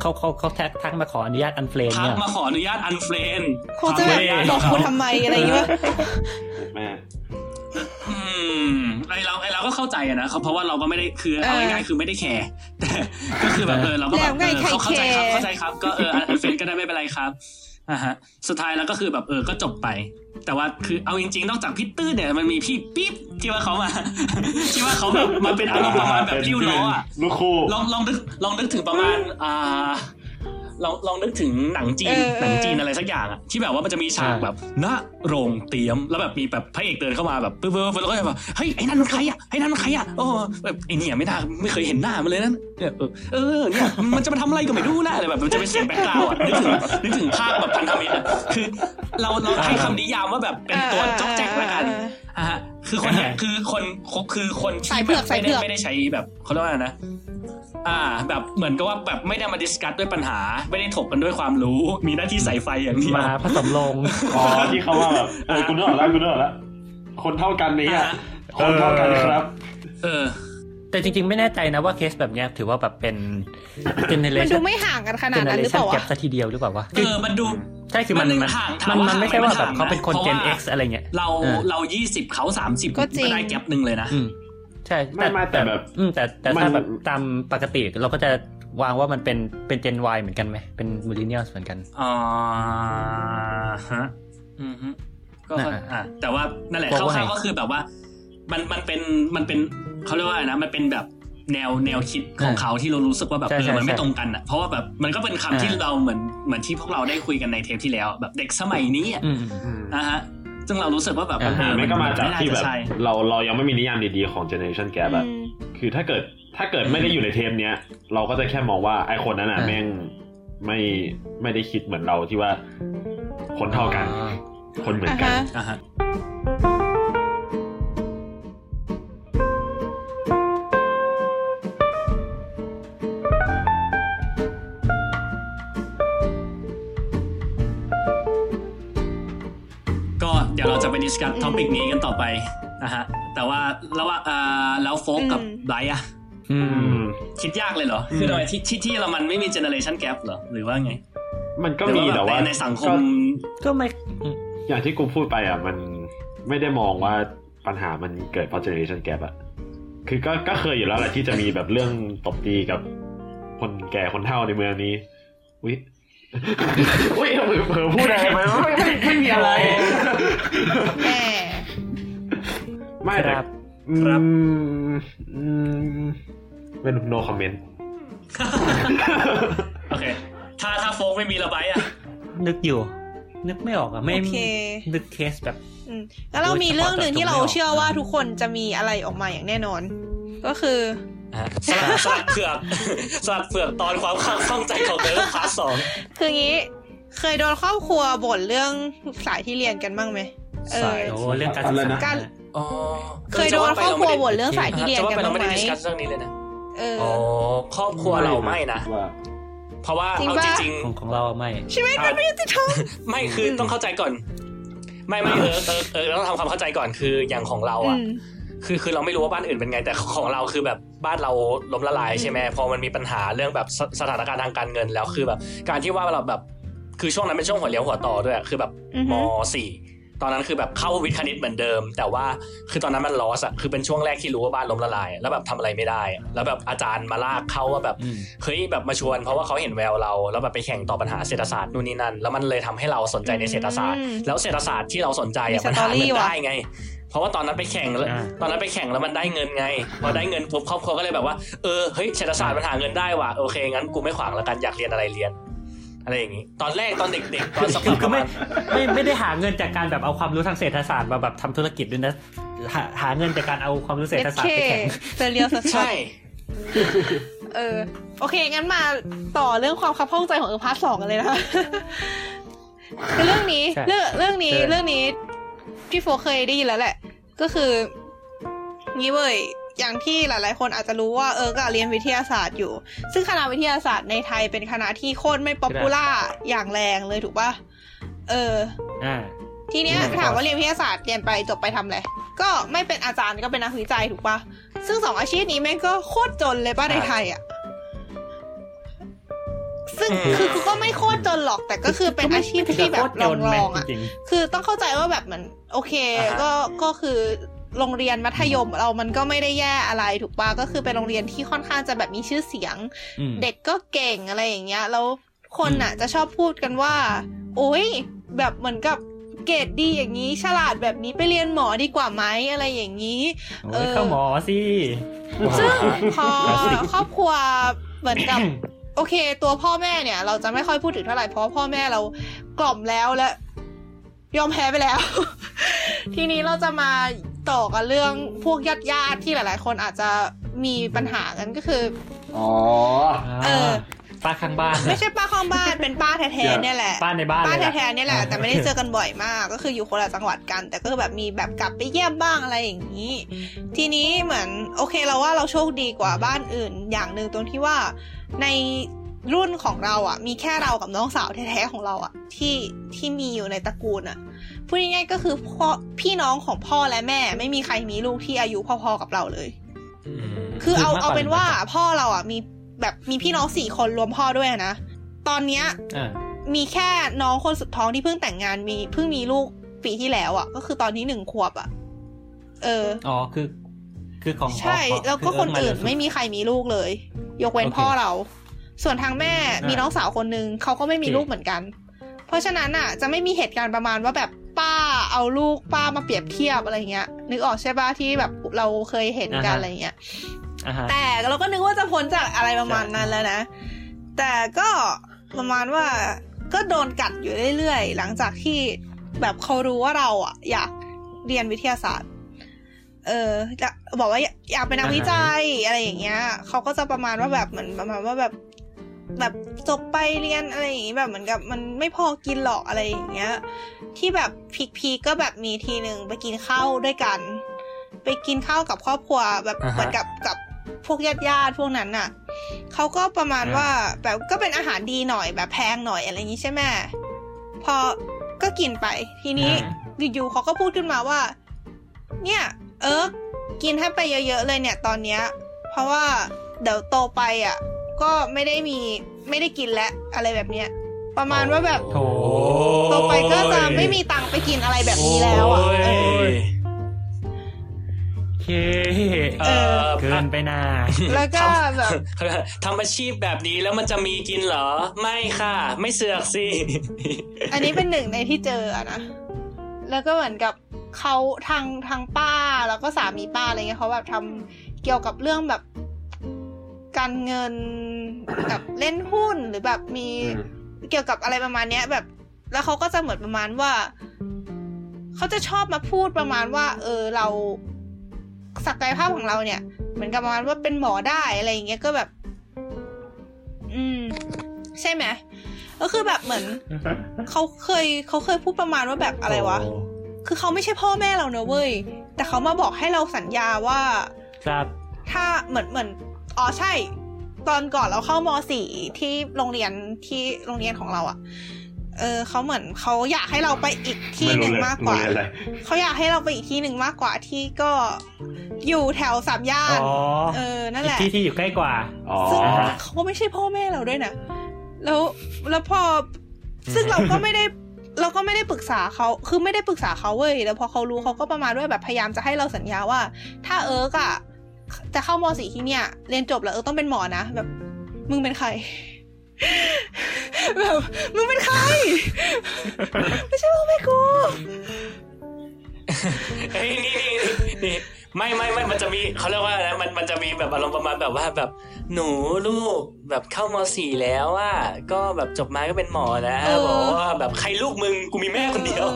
เขาเขาเขาแท็กทักมาขออนุญาต unfriend ทักเนี่ยมาขออนุญาต unfriend เขาจะแบบบอกกูทำไมอะไรอย่างเงี้ยแม่อืมไอเราไอเราก็เข้าใจอะนะเพราะว่าเราก็ไม่ได้คือเอาง่ายๆคือไม่ได้แคร์แต่ก็คือแบบเออเราก็แบบเออเขาเข้าใจครับเข้าใจครับ ก็เอออันเฟรนก็ได้ไม่เป็นไรครับ อะฮะสุดท้ายแล้วก็คือแบบเออก็จบไป แต่ว่าคือเอาจริงๆนอกจากพี่ตื้นเนี่ยมันมีพี่ปิ๊บที่ว่าเขามา ที่ว่าเขาแบบมันเป็นอารมณ์ประมาณแบบริ้วล้ออะลูกคู่ลองลองนึกลองนึกถึงประมาณอ่า ลองลองนึกถึงหนังจีนเออหนังจีนอะไรสักอย่างอะที่แบบว่ามันจะมีฉากแบบณโรงเตรียมแล้วแบบมีแบบพระเอกเดินเข้ามาแบบปึ๊บปึ๊บปึ๊บแล้วก็แบบเฮ้ยไอ้นั่นมันใครอะไอ้นั่นมันใครอะโอ้แบบไอ้เนี่ยไม่น่าไม่เคยเห็นหน้ามันเลยนั่นเนี่ยเออเออเนี่ยมันจะมาทำอะไรก็ไม่รู้นะอะไรแบบมันจะเป็นเสียง background อะนึกถึงนึกถึงภาพแบบพันธมิตรอะคือ เราเราให้คำนิยามว่าแบบเป็นตัวจ๊อกแจ๊กแล้วกันอะ ฮะคือคนเนี้ยคือคนคือคนที่สายเผืแบอกบสายไม่เผืได้อกไม่ได้ใช้แบบเขาเรียกว่าอะไรนะอ่า แบบเหมือนกับว่าแบบไม่ได้มา discuss ด้วยปัญหา ไม่ได้ถกกันด้วยความรู้ มีหน้าที่ใส่ไฟอย่างเดียวมาผสมลงอ๋อที่เขาว่าแบบเออกูนึกออกแล้วกูนึกออกแล้วคนเท่ากันนี้อะอ่าคนเท่ากันครับ เออ แต่จริงๆ ไม่แน่ใจนะว่าเคสแบบเนี้ยถือว่าแบบเป็น generation มันดูไม่ห่างกันขนาดนั้นหรือเปล่าวะ generation gapซะทีเดียวหรือเปล่าวะเออมันดูใช่คือมันมันมันห่างถามมันว่ามันไม่ใช่ว่าแบบห่างเขาเป็นคนเพราะเจนว่า X อะไรเงี้ยเราเออเรายี่สิบเขาสามสิบก็จริงได้ gap หนึ่งเลยนะอืมใช่ไม่ไม่แต่แบบอืมแต่แต่มันถ้าแบบตามปกติเราก็จะวางว่ามันเป็นเป็นเจน Y เหมือนกันไหมเป็น millennial เหมือนกันอ่าฮะอืมฮึก็น่ะอะแต่ว่านั่นแหละบอกคว่าร่าวๆไงก็คือแบบว่า มันมันเป็นมันเป็นเขาเรียกว่าอะไรนะมันเป็นแบบแนวแนวคิดของเขาที่เรารู้สึกว่าแบบใช่เอใช่อมันไม่ใช่ตรงกันอะเพราะว่าแบบมันก็เป็นคำที่อ่าเราเหมือนเหมือนที่พวกเราได้คุยกันในเทปที่แล้ว แบบเด็กสมัยนี้อะอืมอืมนะฮะซึ่งเรารู้สึกว่าแบบอ่าเอหาอไม่ก็มาจากไน่ที่แบบใช่เราเรายังไม่มีนิยามดีๆของ generation gap อะอืมคือถ้าเกิดถ้าเกิดไม่ได้อยู่ในเทปเนี้ยเราก็จะแค่มองว่าไอคนนั้นอะอ่าแม่งไม่ไม่ได้คิดเหมือนเราที่ว่าคนเท่ากัน คนเหมือนอะกันฮะอ่าฮะ ดี๋ยวเราจะไปดิสคัทท็อปิกนี้กันต่อไปนะฮะแต่ว่าระหว่างอ่าแล้วโฟกกับอืมไบรท์อะอือืมมคิดยากเลยเหรอ คือโดยที่ที่ที่เรามันไม่มีเจเนอเรชันแก p เหรอ หรือว่าไง มันก็หรือมีว่าแต่แบบว่าในในสังคมก็ไม่อืมอย่างที่กูพูดไปอะ มันไม่ได้มองว่าปัญหามันเกิดเพราะ generation gap อะคือก็ก็เคยอยู่แล้วแหละที่จะมีแบบเรื่องตบตีกับคนแก่คนเฒ่าในเมืองนี้วิอุ้ย เผลอเผลอพูดอะไรไปไม่ไม่ไม่มีอะไรแหมไม่แต่ครับครับอืมอืมเป็น no comment โอเค ถ้าถ้าโฟกไม่มีระบายอะนึกอยู่ นึกไม่ออกอะไม่โอเคนึกเคสแบบอืมแล้วเรามีเรื่องหนึ่งที่เราเชื่อว่าทุกคนจะมีอะไรออกมาอย่างแน่นอน ก็คืออะสลัดสลัดเผือกสลัดเผือกตอนความข้องใจของเดิร์ part สองคืองี้ เคยโดนครอบครัวบ่นเรื่องสายที่เรียนกันบ้างไหมเออสายโอ้เรื่องการศึกอะไรษานะการอ๋อเคยโดนครอบครัวบ่นเรื่องสายที่เรียนจะว่ากันไปเราบ้างไม่ไหมได้ดิสคัสเรื่องนี้เลยนะเอออ๋อครอบครัวเราไม่นะว่าเพราะว่าจริงเอาปะจริงของของเราไม่ชีวิตมันไม่ยุติธรรมๆไม่คือต้องเข้าใจก่อน ไม่ไม่เออเออเออต้องทำความเข้าใจก่อนคืออย่างของเราอือะม คือคือเราไม่รู้ว่าบ้านอื่นเป็นไง แต่ของเราคือแบบบ้านเราล้มละลายใช่ไหมพอมันมีปัญหาเรื่องแบบสสถานการณ์ทางการเงินแล้วคือแบบ การที่ว่าเราแบบคือช่วงนั้นเป็นช่วงหัวเลี้ยวหัวต่อด้วยอะคือแบบอือฮึมสี่ตอนนั้นคือแบบเข้าวิทย์คณิตเหมือนเดิม แต่ว่าคือตอนนั้นมันลอสอะคือเป็นช่วงแรกที่รู้ว่าบ้านล้มละลายอะแล้วแบบทำอะไรไม่ได้อะแล้วแบบอาจารย์มาลากเข้าว่าแบบอืมเฮ้ยแบบมาชวน เพราะว่าเขาเห็นแววเรา แล้วแบบไปแข่งต่อปัญหาเศรษฐศาสตร์นู่นนี่นั่นแล้วมันเลยทำให้เราสนใจในเศรษฐศาสตร์อืมแล้วเศรษฐศาสตร์ที่เราสนใจอะมีมันหาสตอรี่เงินว่ะได้ไง เพราะว่าตอนนั้นไปแข่งแล้วอ่าตอนนั้นไปแข่งแล้วมันได้เงินไง พอได้เงินปุ๊บครอบครัวก็เลยแบบว่าเออเฮ้ยเศรษฐศาสตร์มันหาเงินได้ว่ะโอเคงั้นกูไม่ขวางแล้วกันอยากเรียนอะไรเรียนอะไรอย่างนี้ ตอนแรกตอนเด็กๆตอนสักประมาณ คือคือไม่ไม่ไม่ได้หาเงินจากการแบบเอาความรู้ทางเศรษฐศาสตร์มาแบบทำธุรกิจด้วยนะหาหาเงินจากการเอาความรู้เศรษฐศาสตร์ไปแข่งเซเรียลสัสใช่เออโอเค งั้นมาต่อเรื่องความคับข้องใจของเออ part สองกันเลยนะคะคือเรื่องนี้ใช่เรื่องเรื่องนี้เออเรื่องนี้ พี่โฟเคยได้ยินแล้วแหละ ก็คืองี้เว้ยอย่างที่หลาย ๆ คนอาจจะรู้ว่าเออก็เรียนวิทยาศาสตร์อยู่ ซึ่งคณะวิทยาศาสตร์ในไทยเป็นคณะที่โคตรไม่ popular อย่างแรงเลยถูกปะเอออ่าทีเนี้ยอืมถามว่าเรียนวิทยาศาสตร์เรียนไปจบไปทำอะไร ก็ไม่เป็นอาจารย์ก็เป็นนักวิจัยถูกปะซึ่งสองอาชีพนี้แม่งก็โคตรจนเลยป่ะในไทยอะ ซึ่งอืมคือคือก็ไม่โคตรจนหรอกแต่ก็คือเป็นอาชีพที่แบบลองลองๆอะจริงคือต้องเข้าใจว่าแบบเหมือนโอเคอ่าฮะก็ก็คือโรงเรียนมัธยมเรามันก็ไม่ได้แย่อะไรถูกปะก็คือเป็นโรงเรียนที่ค่อนข้างจะแบบมีชื่อเสียงอืมเด็กก็เก่งอะไรอย่างเงี้ยแล้วคนอะ จะชอบพูดกันว่า โอ้ยแบบเหมือนกับเกรดดีอย่างนี้ ฉลาดแบบนี้ไปเรียนหมอดีกว่าไหมอะไรอย่างนี้โอ้ยเข้าหมอสิซึ่งพอคลาสสิกครอบครัวเหมือนกับ โอเค ตัวพ่อแม่เนี่ย เราจะไม่ค่อยพูดถึงเท่าไหร่เพราะว่าพ่อแม่เรากล่อมแล้วและยอมแพ้ไปแล้ว ทีนี้เราจะมาต่อกันเรื่องพวกญาติญาติๆที่หลาย ๆ คนอาจจะมีปัญหากันก็คืออ๋อเออป้าข้างบ้าน ไม่ใช่ป้าข้างบ้านเป็นป้าแท้ๆเนี่ยแหละป้าในบ้านป้าเลยล่ะแท้ๆเนี่ยแหละแต่ไม่ได้เจอกันบ่อยมาก ก็คืออยู่คนละจังหวัดกัน แต่ก็คือแบบมีแบบกลับไปเยี่ยมบ้างอะไรอย่างนี้ ทีนี้เหมือนโอเคเราว่าเราโชคดีกว่าบ้านอื่น อย่างหนึ่งตรงที่ว่า ในรุ่นของเราอะ มีแค่เรากับน้องสาวแท้ๆของเราอะ ที่ที่มีอยู่ในตระกูลอะพูดง่ายๆก็คือพ่อพี่น้องของพ่อและแม่ ไม่มีใครมีลูกที่อายุพอๆกับเราเลย คือเอาคือมากกว่าเอาเป็นว่าหนึ่งพันพ่อเราอะ มีแบบมีพี่น้องสี่คนรวมพ่อด้วยนะ ตอนเนี้ยอ่ามีแค่น้องคนสุดท้องที่เพิ่งแต่งงานมีเพิ่งมีลูกปีที่แล้วอะ ก็คือตอนนี้หนึ่งขวบอะ เออ อ๋อคือ คือของใช่ของแล้วก็คนอื่นเร็วสุดไม่มีใครมีลูกเลย ยกเว้นโอเคพ่อเรา ส่วนทางแม่อ่ามีมีน้องสาวคนนึงเขาก็ไม่มีโอเคลูกเหมือนกัน เพราะฉะนั้นอะ จะไม่มีเหตุการณ์ประมาณว่าแบบป้าเอาลูกป้ามาเปรียบเทียบอะไรเงี้ย นึกออกใช่ปะที่แบบเราเคยเห็นกันอะไรเงี้ยอ่าฮะแต่เราก็นึกว่าจะพ้นจากอะไรประมาณนั้นแล้วนะ แต่ก็ประมาณว่าก็โดนกัดอยู่เรื่อยๆ หลังจากที่แบบเขารู้ว่าเราอะอยากเรียนวิทยาศาสตร์ เออจะบอกว่าอยากอยากเป็นนักวิจัยอะไรอย่างเงี้ยเขาก็จะประมาณว่าแบบเหมือนประมาณว่าแบบแบบจบไปเรียนอะไรอย่างงี้แบบเหมือนกับมันไม่พอกินหรอกอะไรอย่างเงี้ย ที่แบบพีคๆก็แบบมีทีหนึ่งไปกินข้าวด้วยกัน ไปกินข้าวกับครอบครัวแบบอ่าฮะเหมือนกับกับพวกญาติญาติๆพวกนั้นน่ะเขาก็ประมาณอ่าว่าแบบก็เป็นอาหารดีหน่อยแบบแพงหน่อยอะไรอย่างนี้ใช่ไหมพอก็กินไปทีนี้อยู่ๆเขาก็พูดขึ้นมาว่า เนี่ย เออกินให้ไปเยอะๆเลยเนี่ยตอนเนี้ยเพราะว่าเดี๋ยวโตไปอะ ก็ไม่ได้มีไม่ได้กินแล้วอะไรแบบเนี้ยประมาณว่าแบบโถโตไปก็จะไม่มีตังค์ไปกินอะไรแบบนี้แล้วอะเออเคเออเกินไปหนาแล้วก็แบบทำอาชีพแบบนี้แล้วมันจะมีกินเหรอ ไม่ค่ะ ไม่เสือกสิ อันนี้เป็นหนึ่งในที่เจออะนะ แล้วก็เหมือนกับเขาทางทางป้าแล้วก็สามีป้าอะไรเงี้ยเขาแบบทำเกี่ยวกับเรื่องแบบ การเงินแบบเล่นหุ้นหรือแบบมีอืมเกี่ยวกับอะไรประมาณเนี้ย แบบ แล้วเขาก็จะเหมือนประมาณว่าเขาจะชอบมาพูดประมาณว่า เออเราศักยภาพของเราเนี่ย เหมือนกับประมาณว่าเป็นหมอได้อะไรอย่างเงี้ยก็แบบ อืม ใช่ไหม ก็คือแบบเหมือนเขาเคยเขาเคยพูดประมาณว่าแบบอะไรวะ คือเขาไม่ใช่พ่อแม่เราเนอะเว้ย แต่เขามาบอกให้เราสัญญาว่า ครับ ถ้าเหมือนเหมือน อ๋อใช่ ตอนก่อนเราเข้ามสี่ที่โรงเรียนที่โรงเรียนของเราอะ่ะ เออเขาเหมือนเขาอยากให้เราไปอีกที่หนึ่งมากกว่าไรู้เลยเขาอยากให้เราไปอีกที่หนึ่งมากกว่าที่ก็อยู่แถวสามย่านอ๋อเออ นั่นอีแหกละ ที่ที่อยู่ใกล้กว่าอ๋อซึ่งอ่าฮะเขาก็ไม่ใช่พ่อแม่เราด้วยนะ แล้วแล้วพอซึ่งเราก็ไม่ได้เราก็ไม่ได้ปรึกษาเขา คือไม่ได้ปรึกษาเขาเว้ย แล้วพอเขารู้เขาก็ประมาณด้ว่าแบบพยายามจะให้เราสัญญาว่า ถ้าเอิร์กอะจะเข้ามสี่ที่เนี่ย เรียนจบแล้วเอิร์กต้องเป็นหมอนะ แบบ มึงเป็นใคร แบบ มึงเป็นใคร ไม่ใช่พ่อแม่กูเฮ้ยนี่นี่นี่ ไม่ไม่ไม่มันจะมีเขาเรียกว่าอะไรนะมันมันจะมีแบบอารมณ์ประมาณแบบว่าแบบหนูลูกแบบเข้ามสี่แล้วว่าก็แบบจบมาก็เป็นหมอนะเออบอกว่าแบบใครลูกมึงกูมีแม่คนเดียว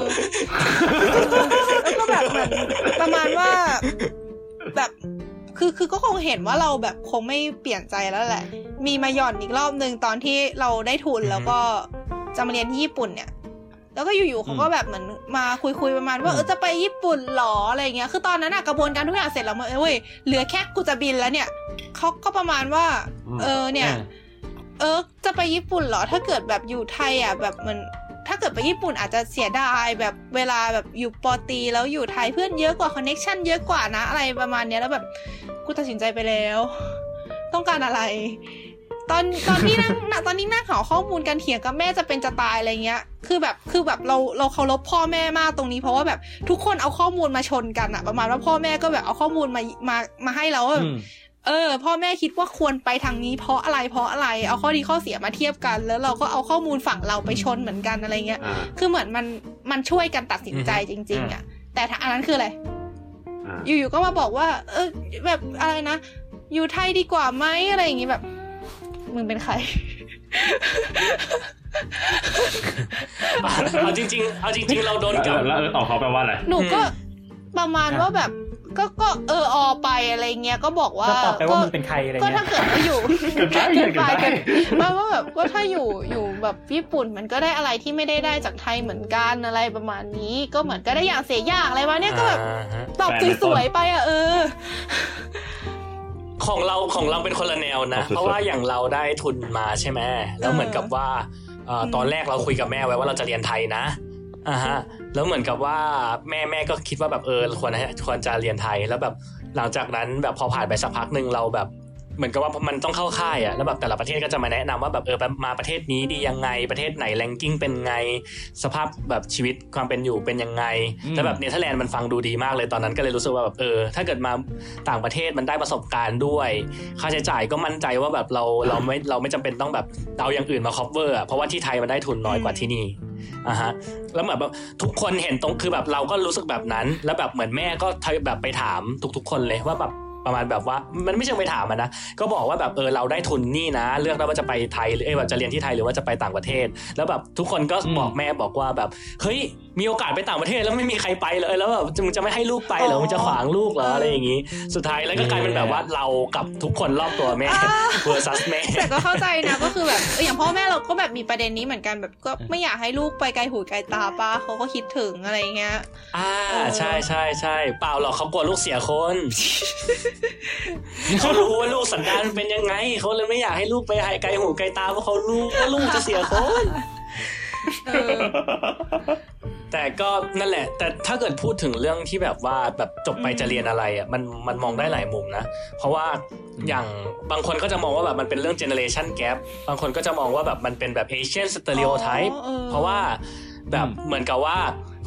แล้วก็แบบเหมือนประมาณว่าแบบคือคือก็คงเห็นว่าเราแบบคงไม่เปลี่ยนใจแล้วแหละ มีมาหย่อนอีกรอบหนึ่งตอนที่เราได้ทุนอือฮึแล้วก็จะมาเรียนที่ญี่ปุ่นเนี่ย แล้วก็อยู่ๆเขาก็แบบเหมือนมาคุยคุยๆประมาณว่าเออจะไปญี่ปุ่นเหรออะไรเงี้ย คือตอนนั้นอะกระบวนการทุกอย่างเสร็จแล้วเว้ยเหลือแค่กูจะบินแล้วเนี่ยเขาก็ประมาณว่า เออเนี่ยอ่าเออจะไปญี่ปุ่นเหรอ ถ้าเกิดแบบอยู่ไทยอะแบบมันถ้าเกิดไปญี่ปุ่นอาจจะเสียดายแบบเวลาแบบอยู่ปอตรีแล้วอยู่ไทยเพื่อนเยอะกว่าคอนเน็กชันเยอะกว่านะ อะไรประมาณเนี้ยแล้วแบบกูตัดสินใจไปแล้ว ต้องการอะไร ตอนตอนที่นั่งน่ะตอนนี้นั่งหาข้อมูลกันเถียงกับแม่จะเป็นจะตายอะไรเงี้ย คือแบบคือแบบเราเราเคารพพ่อแม่มากตรงนี้ เพราะว่าแบบทุกคนเอาข้อมูลมาชนกันอะประมาณว่าพ่อแม่ก็แบบเอาข้อมูลมามามาให้เราว่าแบบอืมเออ พ่อแม่คิดว่าควรไปทางนี้เพราะอะไรเพราะอะไร เอาข้อดีข้อเสียมาเทียบกัน แล้วเราก็เอาข้อมูลฝั่งเราไปชนเหมือนกันอะไรเงี้ยอ่าคือเหมือนมันมันช่วยกันตัดสินใจจริง ๆอะแต่ถ้าอันนั้นคืออะไรอ่าอยู่ๆก็มาบอกว่า เออ แบบอะไรนะอยู่ไทยดีกว่าไหมอะไรอย่างงี้แบบ มึงเป็นใครเอาจริง ๆ เอาจริง ๆ เราโดนแล้วกับแล้วแล้วตอบเขาแปลว่าอะไรหนูก็อืมประมาณว่าแบบก็ก็เอออไปอะไรเงี้ยก็บอกว่าก็ตอบไปว่ามึงเป็นใครอะไรก็เงี้ถ้ายเกิดว่าอยู่เกินไปเกินไปเกินไปเกินมาว่าแบบก็ถ้าอยู่อยู่แบบญี่ปุ่นมันก็ได้อะไรที่ไม่ได้ได้จากไทยเหมือนกันอะไรประมาณนี้ก็เหมือนก็ได้อย่างเสียอย่างอะไรวะเนี่ยก็แบบอ่าฮะตอบสวยๆไปอะเออ ของเราของเราเป็นคนละแนวนะสุดๆเพราะว่าอย่างเราได้ทุนมาใช่ไหมแล้วเหมือนกับว่าเอ่อตอนแรกเราคุยกับแม่ไว้ว่าเราจะเรียนไทยนะอ่าฮะแล้วเหมือนกับว่าแม่แม่ก็คิดว่าแบบเออควรควรจะเรียนไทยแล้วแบบหลังจากนั้นแบบพอผ่านไปสักพักหนึ่งเราแบบ เหมือนกับว่ามันต้องเข้าค่ายอะแล้วแบบแต่ละประเทศก็จะมาแนะนำว่าแบบเออมาประเทศนี้ดียังไงประเทศไหนแรงกิ้งเป็นไง สภาพแบบชีวิตความเป็นอยู่เป็นยังไงอืมแล้วแบบเนเธอร์แลนด์มันฟังดูดีมากเลยตอนนั้นก็เลยรู้สึกว่าแบบเออ ถ้าเกิดมาต่างประเทศมันได้ประสบการณ์ด้วย ค่าใช้จ่ายก็มั่นใจว่าแบบเราเราไม่เราไม่จำเป็นต้องแบบเอาอย่างอื่นมา cover อะเพราะว่าที่ไทยมันได้ทุนน้อยกว่าที่นี่อะฮะแล้วเหมือนแบบทุกคนเห็นตรงคือแบบเราก็รู้สึกแบบนั้น แล้วแบบเหมือนแม่ก็แบบไปถามทุก ๆ คนเลยว่าแบบ ประมาณแบบว่ามันไม่เชิงไปถามนะ ก็บอกว่าแบบเออเราได้ทุนนี่นะ เลือกได้ว่าจะไปไทยหรือแบบจะเรียนที่ไทยหรือว่าจะไปต่างประเทศ แล้วแบบทุกคนก็บอกแม่บอกว่าแบบเฮ้ย มีโอกาสไปต่างประเทศแล้วไม่มีใครไปเลยแล้วแบบมึงจะไม่ให้ลูกไปเหรอมึงจะขวางลูกเหรออะไรอย่างงี้ สุดท้ายแล้วก็กลายเป็นแบบว่าเรากับทุกคนรอบตัวแม่ versus แม่แต่ก็เข้าใจนะก็คือแบบเอออย่างพ่อแม่เราก็แบบมีประเด็นนี้เหมือนกันแบบก็ไม่อยากให้ลูกไปไกลหูไกลตาป้าเขาก็คิดถึงอะไรเงี้ยอ่าเออใช่ใช่ใช่เปล่าหรอกเขากลัวลูกเสียคนเขารู้ว่าลูกสันดานเป็นยังไงเขาเลยไม่อยากให้ลูกไปไกลหูไกลตาเพราะเขารู้ว่าลูกจะเสียคนเออ แต่ก็นั่นแหละ แต่ถ้าเกิดพูดถึงเรื่องที่แบบว่าแบบจบไปจะเรียนอะไรอะมันมันมองได้หลายมุมนะ เพราะว่าอย่างบางคนก็จะมองว่าแบบมันเป็นเรื่อง generation gap บางคนก็จะมองว่าแบบมันเป็นแบบ Asian stereotype อ๋อเออเพราะว่าแบบเหมือนกับว่า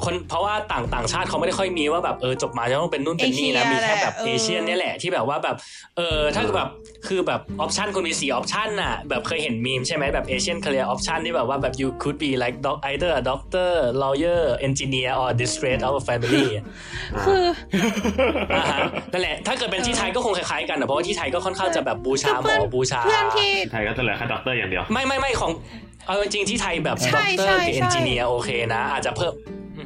คนเพราะว่าต่างต่างชาติเขาไม่ได้ค่อยมีว่าแบบเออจบมาจะต้องเป็นนู่นเป็นนี่นะเอเชียมีแค่แบบแหละเออเอเชียนเนี่ยแหละที่แบบว่าแบบเออถ้าแบบคือแบบออปชันคุณมีสี่ออปชันน่ะแบบเคยเห็นมีมใช่ไหมแบบ Asian career option ที่แบบว่าแบบ you could be like doc either a doctor lawyer engineer or this straight out of family คืออ่าฮะนั่นแหละถ้าเกิดเป็นที่ไทยก็คงคล้ายๆกันนะเพราะว่าที่ไทยก็ค่อนข้างจะแบบบูชาหมอบูชาเพื่อนที่ไทยก็จะเหลือแค่ด็อกเตอร์อย่างเดียวไม่ไม่ไม่ของเอาจริงๆที่ไทยแบบใช่ด็อกเตอใช่ร์กับใช่เอนจิเนียร์โอเคนะ อาจจะเพิ่ม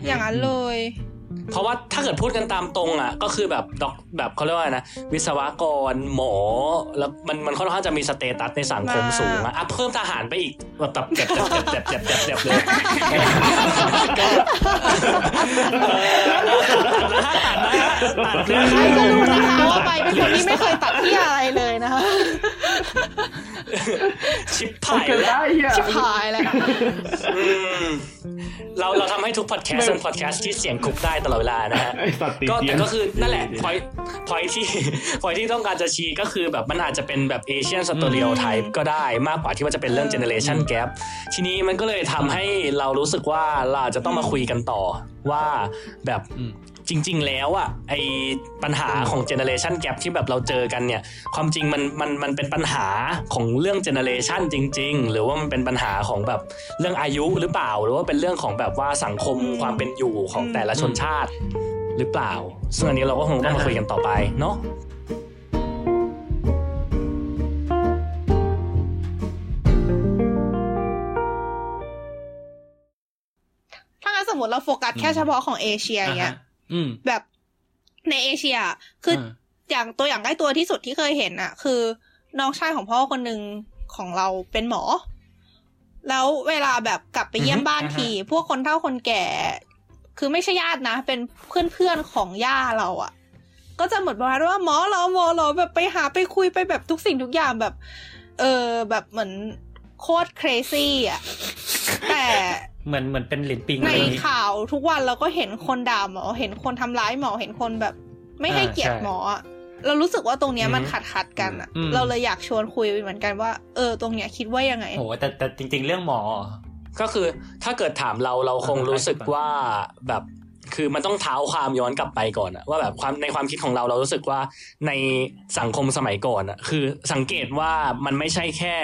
อย่างนั้นเลย เพราะว่าถ้าเกิดพูดกันตามตรงอะ ก็คือแบบด็อกแบบเขาเรียกว่าไงนะวิศวกรหมอ แล้วมันมันค่อนข้างจะมีสเตตัสในสังคมสูงอะอะเพิ่มทหารไปอีกแบบแบบเจ็บเจ็บเจ็บเจ็บเจ็บเจ็บเลยก็ตัดนะฮะตัดนะใครฮะก็รู้นะคะว่าไปเป็นคนที่ไม่เคยตัดที่อะไรเลยนะคะ ชิบหายแล้วชิบหายแล้วอืมเราเราทำให้ทุกพอดแคสต์เป็นพอดแคสต์ที่เสี่ยงคุกได้ตลอดเวลานะฮะไอสัตว์ติดก็เตียแต่งก็คือนั่นแหละพอยพอยที่พอยที่ต้องการจะชี้ก็คือแบบมันอาจจะเป็นแบบ Asian stereotype ก็ได้มากกว่าที่ว่าจะเป็นเรื่องเจเนเรชันแก p ทีนี้มันก็เลยทำให้เรารู้สึกว่าเราอาจจะต้องมาคุยกันต่อว่าแบบอืม จริง ๆ แล้วอะไอปัญหาของเจเนเรชันแก p ที่แบบเราเจอกันเนี่ย ความจริงมันมันมันเป็นปัญหาของเรื่องเจเนเรชันจริง ๆ หรือว่ามันเป็นปัญหาของแบบเรื่องอายุหรือเปล่า หรือว่าเป็นเรื่องของแบบว่าสังคมความเป็นอยู่ของแต่ละชนชาติหรือเปล่า ซึ่งอันนี้เราก็คงต้องมาคุยกันต่อไปเนาะถ้างั้นสมมติเราโฟกัสแค่เฉพาะของเอเชียอย่างเงี้ยอืม แบบในเอเชีย คือออย่างตัวอย่างใกล้ตัวที่สุดที่เคยเห็นอะคือน้องชายของพ่อคนหนึ่งของเราเป็นหมอ แล้วเวลาแบบกลับไปเยี่ยมอือฮึบ้านอ่าฮะที พวกคนเฒ่าคนแก่ คือไม่ใช่ญาตินะ เป็นเพื่อนเพื่อนๆของย่าเราอะก็จะเหมือนประมาณว่าหมอเหรอหมอเหรอแบบไปหาไปคุยไปแบบทุกสิ่งทุกอย่างแบบ เออแบบเหมือนโคตร crazy อะแต่ เหมือนเหมือนเป็นหลินปิงในอะไรอย่างงี้ข่าวทุกวันเราก็เห็นคนด่าหมอ เห็นคนทำร้ายหมอ เห็นคนแบบ ไม่ให้อ่าเกียรติใช่หมออะเรารู้สึกว่าตรงเนี้ยมันอือฮึขัดขัดๆกันอะอืมเราเลยอยากชวนคุยเหมือนกันว่า เออ ตรงเนี้ยคิดว่ายังไงโหแต่แต่จริง ๆ เรื่องหมอ ก็คือถ้าเกิดถามเราเราคงรู้สึกว่าแบบคือมันต้องเท้าความย้อนกลับไปก่อนอะว่าแบบความในความคิดของเราเรารู้สึกว่าในสังคมสมัยก่อนอะคือสังเกตว่ามันไม่ใช่แค่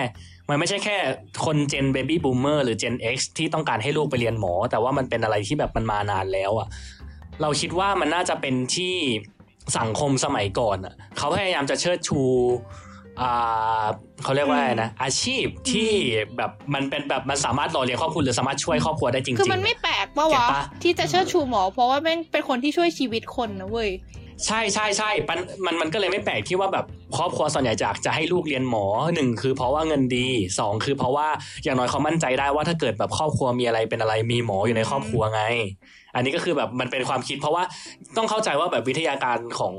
มันไม่ใช่แค่คนเจนเบบี้บูมเมอร์หรือ Gen X ที่ต้องการให้ลูกไปเรียนหมอ แต่ว่ามันเป็นอะไรที่แบบมันมานานแล้วอะเราคิดว่ามันน่าจะเป็นที่สังคมสมัยก่อนอะเขาพยายามจะเชิดชูอ่าเขาเรียกว่าอะไรนะอาชีพที่แบบมันเป็นแบบมันสามารถหล่อเลี้ยงครอบครัวหรือสามารถช่วยครอบครัวได้จริงๆคือมันไม่แปลกปะเก็วะตปะที่จะเชิดชูหมอ เพราะว่าแม่งเป็นคนที่ช่วยชีวิตคนนะเว้ย ใช่ใช่ใช่มันมันมันก็เลยไม่แปลกที่ว่าแบบครอบครัวส่วนใหญ่จากจะให้ลูกเรียนหมอหนึ่งคือเพราะว่าเงินดีสองคือเพราะว่าอย่างน้อยเขามั่นใจได้ว่าถ้าเกิดแบบครอบครัวมีอะไรเป็นอะไรมีหมออยู่ในครอบครัวไง อันนี้ก็คือแบบมันเป็นความคิด เพราะว่าต้องเข้าใจว่าแบบวิทยาการของ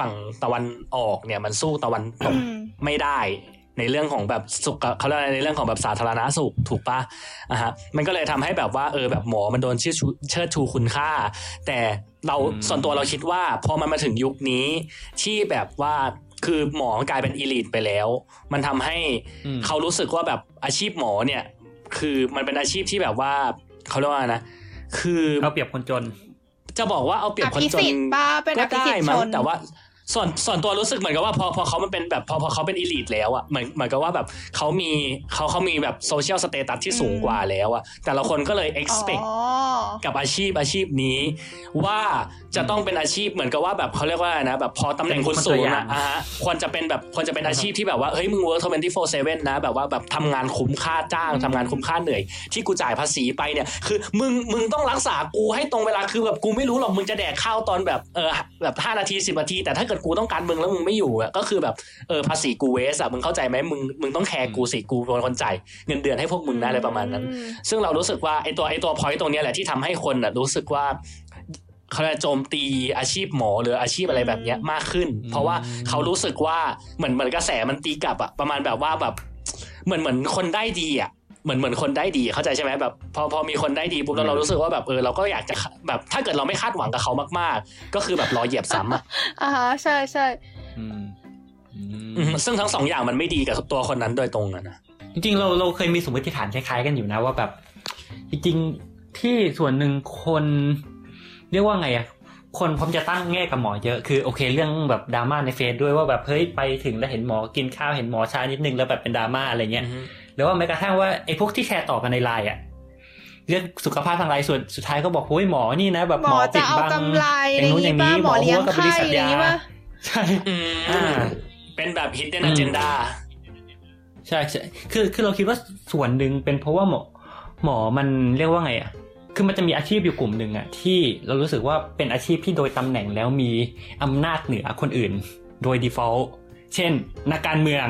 ฝั่งตะวันออกเนี่ยมันสู้ตะวันตกอืมไม่ได้ในเรื่องของแบบสุขเขาเรียกอะไรในเรื่องของแบบสาธารณสุขถูกปะอะฮะมันก็เลยทำให้แบบว่าเออแบบหมอมันโดนเชิดชูเชิดชูคุณค่า แต่ เราอืมส่วนตัวเราคิดว่าพอมันมาถึงยุคนี้ที่แบบว่าคือหมอกลายเป็น elite ไปแล้ว มันทำให้อืมเขารู้สึกว่าแบบอาชีพหมอเนี่ย คือมันเป็นอาชีพที่แบบว่าเขาเรียกว่านะ คือเอาเปรียบคนจน จะบอกว่าเอาเปรียบคนจนอภิสิทธิ์ปะเป็นอภิสิทธิ์ชนก็ได้มั้งแต่ว่า ส่วนส่วนตัวรู้สึกเหมือนกับว่าพอพอเขามันเป็นแบบพอพอเขาเป็น elite แล้วอะเหมือนเหมือนกับว่าแบบเขามีเขาเขามีแบบ social status ที่สูงกว่าแล้วอะแต่ละคนก็เลย expect อ๋อกับอาชีพอาชีพนี้ ว่าจะต้องเป็นอาชีพเหมือนกับว่าแบบเขาเรียกว่าอะไรนะแบบพอตำแหน่งคุณสูงเป็นคนตัวอย่าอะงอะฮะควรจะเป็นแบบควรจะเป็นอาชีพที่แบบว่าเฮ้ยมึง work 24/7นะแบบว่าแบบทำงานคุ้มค่าจ้างทำงานคุ้มค่าเหนื่อย ที่กูจ่ายภาษีไปเนี่ยคือมึงมึงต้องรักษากูให้ตรงเวลาคือแบบกูไม่รู้หรอกมึงจะแดกข้าวตอนแบบเออแบบห้านาทีสิบนาทีแต่ถ้าเกิดกูต้องการมึงแล้วมึงไม่อยู่อะก็คือแบบเออภาษีกูเวสอะมึงเข้าใจไหมมึงมึงต้องแคร์กูสิกูเป็นคนจ่ายเงินเดือนให้พวกมึงนะอะไรประมาณนั้นอืมซึ่งเรารู้สึกว่าไอตัวไอตัวพอยต์ตรงเนี้ยแหละที่ทำให้คนอะรู้สึกว่าเขาจะโจมตีอาชีพหมอหรืออาชีพอะไรแบบเนี้ยมากขึ้น เพราะว่าเขารู้สึกว่าเหมือนเหมือนกระแสมันตีกลับอะประมาณแบบว่าแบบเหมือนเหมือนคนได้ดีอะ เหมือนเหมือนคนได้ดีเข้าใจใช่ไหมแบบพอพอมีคนได้ดีปุ๊บแล้วเรารู้สึกว่าแบบเออเราก็อยากจะแบบถ้าเกิดเราไม่คาดหวังกับเขามาก ๆ ก็คือแบบรอเหยียบซ้ำอะอ่าฮะใช่ใช่อืมอือืมมซึ่งทั้งสองอย่างมันไม่ดีกับตัวคนนั้นโดยตรงอะนะจริงๆเราเราเคยมีสมมติฐานคล้ายๆกันอยู่นะว่าแบบ จริงๆที่ส่วนหนึ่งคนเรียกว่าไงอะคนพร้อมจะตั้งแง่กับหมอเยอะคือโอเคเรื่องแบบดราม่าในเฟซด้วยว่าแบบเฮ้ยไปถึงแล้วเห็นหมอกินข้าวเห็นหมอช้านิดนึงแล้วแบบเป็นดราม่าอะไรเงี้ยห รือว่าแม้กระทั่งว่าไอ้พวกที่แชร์ต่อกันในไลน์อะเรื่องสุขภาพทางไลน์ส่วนสุดท้ายก็บอกโอ้ยหมอนี่นะแบบหมหมออจะปิดเอาบังกำไรออะไรย่างนู้นออย่างนี้ป่ะนี้หมอเลี้ยงหัวกับบไข้ริษัทอะไรอย่างยานี้ป่ะใช่อืมอ่าเป็นแบบ hidden agenda ใช่ใช่คือคือเราคิดว่าส่วนหนึ่งเป็นเพราะว่าหมอหมอมันเรียกว่าไงอะ คือมันจะมีอาชีพอยู่กลุ่มหนึ่งอะที่เรารู้สึกว่าเป็นอาชีพที่โดยตำแหน่งแล้วมีอำนาจเหนือคนอื่น โดย default เช่น นักการเมือง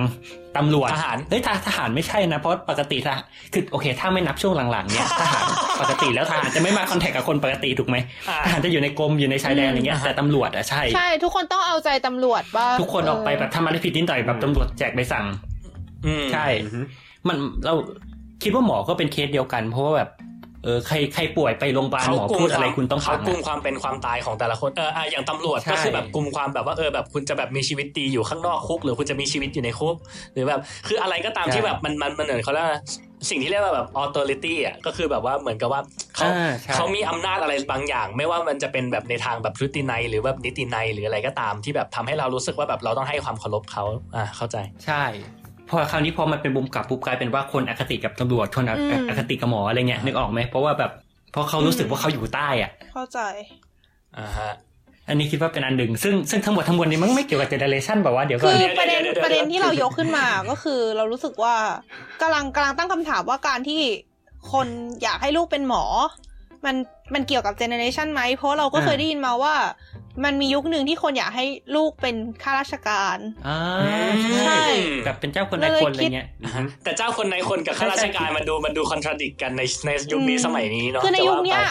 ตำรวจทหารเฮ้ยททหารไม่ใช่นะ เพราะปกติทหารคือโอเค ถ้าไม่นับช่วงหลังๆเนี่ยทหารปกติแล้วทหารจะไม่มาคอนแทคกับคนปกติถูกไหมอ่าทหารจะอยู่ในกรมอยู่ในชายแดนอะไรเงี้ยอ่าแต่ตำรวจอะใช่ใช่ ทุกคนต้องเอาใจตำรวจป่ะทุกคนออกไปแบบทำอะไรผิดนิดหน่อยแบบตำรวจแจกใบสั่งอืมใช่ มันเราคิดว่าหมอก็เป็นเคสเดียวกัน เพราะว่าแบบ เออใครใครป่วยไปโรงพยาบาลหมอพูดอะไรคุณต้องเขาฟังกลุ่มอะความเป็นความตายของแต่ละคนเอออะอย่างตำรวจใช่ก็คือแบบกลุ่มความแบบว่าเออแบบคุณจะแบบมีชีวิตดีอยู่ข้างนอกคุก หรือคุณจะมีชีวิตอยู่ในคุก หรือแบบคืออะไรก็ตามที่แบบมันมันมันเหมือนเขาเรียกว่าสิ่งที่เรียกว่าแบบ authority อะก็คือแบบว่าเหมือนกับว่าเขาอ่าใช่เขามีอำนาจอะไรบางอย่าง ไม่ว่ามันจะเป็นแบบในทางแบบพฤตินัยหรือแบบนิตินัยหรืออะไรก็ตามที่แบบทำให้เรารู้สึกว่าแบบเราต้องให้ความเคารพเขาอ่าเข้าใจ ใช่ พอคราวนี้พอมันเป็นบุมกลับปุ๊บกลายเป็นว่าคนอคติกับตำรวจคนออคติกับหมออะไรเงี้ยนึกออกไหมเพราะว่าแบบเพราะเขารู้สึกว่าเขาอยู่ใต้อะ เข้าใจอ่าฮะอันนี้คิดว่าเป็นอันหนึ่งซึ่งซึ่งทั้งหมดทั้งมวลนี้มันไม่เกี่ยวกับเจเนเรชันแบบว่าเดี๋ยวก่คือนอเดี๋ยวประเด็นเดี๋ยวเดี๋ยวประเด็นที่เรายกขึ้นมาก็คือเรารู้สึกว่ากำลังกำลังตั้งคำถามว่าการที่คนอยากให้ลูกเป็นหมอ มันมันเกี่ยวกับเจเนอเรชันไหมเพราะเราก็เคยได้ยินมาว่า มันมียุคหนึ่งที่คนอยากให้ลูกเป็นข้าราชการอ่าใช่แบบเป็นเจ้าคนนายคนอะไรเงี้ยอ่าฮะแต่เจ้าคนในคนกับข้าราชการมันดูมันดูคอนทราดิกกันในในยุคนี้อืมสมัยนี้เนาะคือในจะยุว่าคไปเนี้ย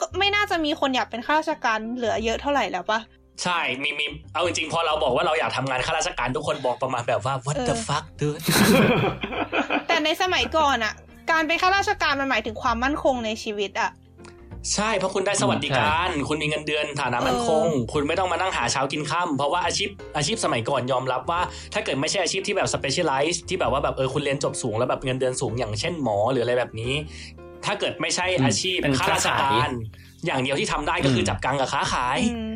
ก็ไม่น่าจะมีคนอยากเป็นข้าราชการเหลือเยอะเท่าไหร่แล้วปะใช่ มี มี เอาจริงๆ พอเราบอกว่าเราอยากทำงานข้าราชการทุกคนบอกประมาณแบบว่า what the เออ fuck dude แต่ในสมัยก่อนอะการเป็นข้าราชการมันหมายถึงความมั่นคงในชีวิตอะ ใช่เพราะคุณได้สวัสดิการ คุณมีเงินเดือนฐานะมั่นคง คุณไม่ต้องมานั่งหาเช้ากินข้ามเพราะว่าอาชีพอาชีพสมัยก่อนยอมรับว่า ถ้าเกิดไม่ใช่อาชีพที่แบบ specialize ที่แบบว่าแบบเออคุณเรียนจบสูงแล้วแบบเงินเดือนสูงอย่างเช่นหมอหรืออะไรแบบนี้ ถ้าเกิดไม่ใช่อาชีพเป็นข้าราชค้าการขายอย่างเดียวที่ทำได้ก็คืออมจับกังกับค้าขายอืม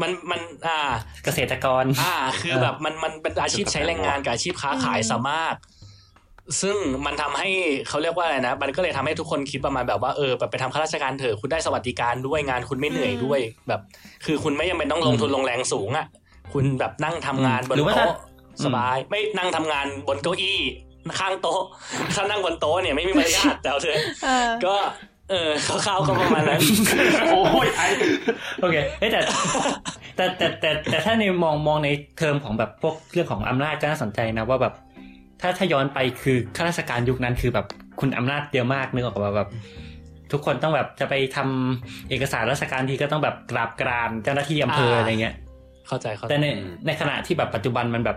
มันมันอ่าเกษตรกร อ่า คือแบบมันมันเป็นอาชีพใช้แรงงานกับอาชีพค้าขายอืมซะมาก ซึ่งมันทำให้เขาเรียกว่าอะไรนะ มันก็เลยทำให้ทุกคนคิดประมาณแบบว่าเออแบบไปทำข้าราชการเถอะคุณได้สวัสดิการด้วยงานคุณไม่เหนื่อยด้วยแบบ คือคุณไม่จำเป็นต้องลงทุนลงแรงสูงอะคุณแบบนั่งทำงานบนหรือว่าถ้าโต๊ะสบายไม่นั่งทำงานบนเก้าอี้ข้างโต๊ะถ้านั่งบนโต๊ะเนี่ยไม่มีมารยาทแต่เอาเถอะเออก็เออคร่าวๆก็ประมาณนั้นโอ้ยไอโอเคเอ้ยแต่แต่แต่แต่แต่ถ้าในมองมองในเทอมของแบบพวกเรื่องของอำนาจก็น่าสนใจนะว่าแบบ ถ้าถ้าย้อนไปคือข้าราชการยุคนั้นคือแบบคุณอำนาจเยอะมากนึกออกว่าแบบ ทุกคนต้องแบบจะไปทำเอกสารราชการทีก็ต้องแบบกราบกรานเจ้าหน้าที่อำเภออ่าอะไรเงี้ยเข้าใจเข้าใจแต่ในในขณะที่แบบปัจจุบันมันแบบ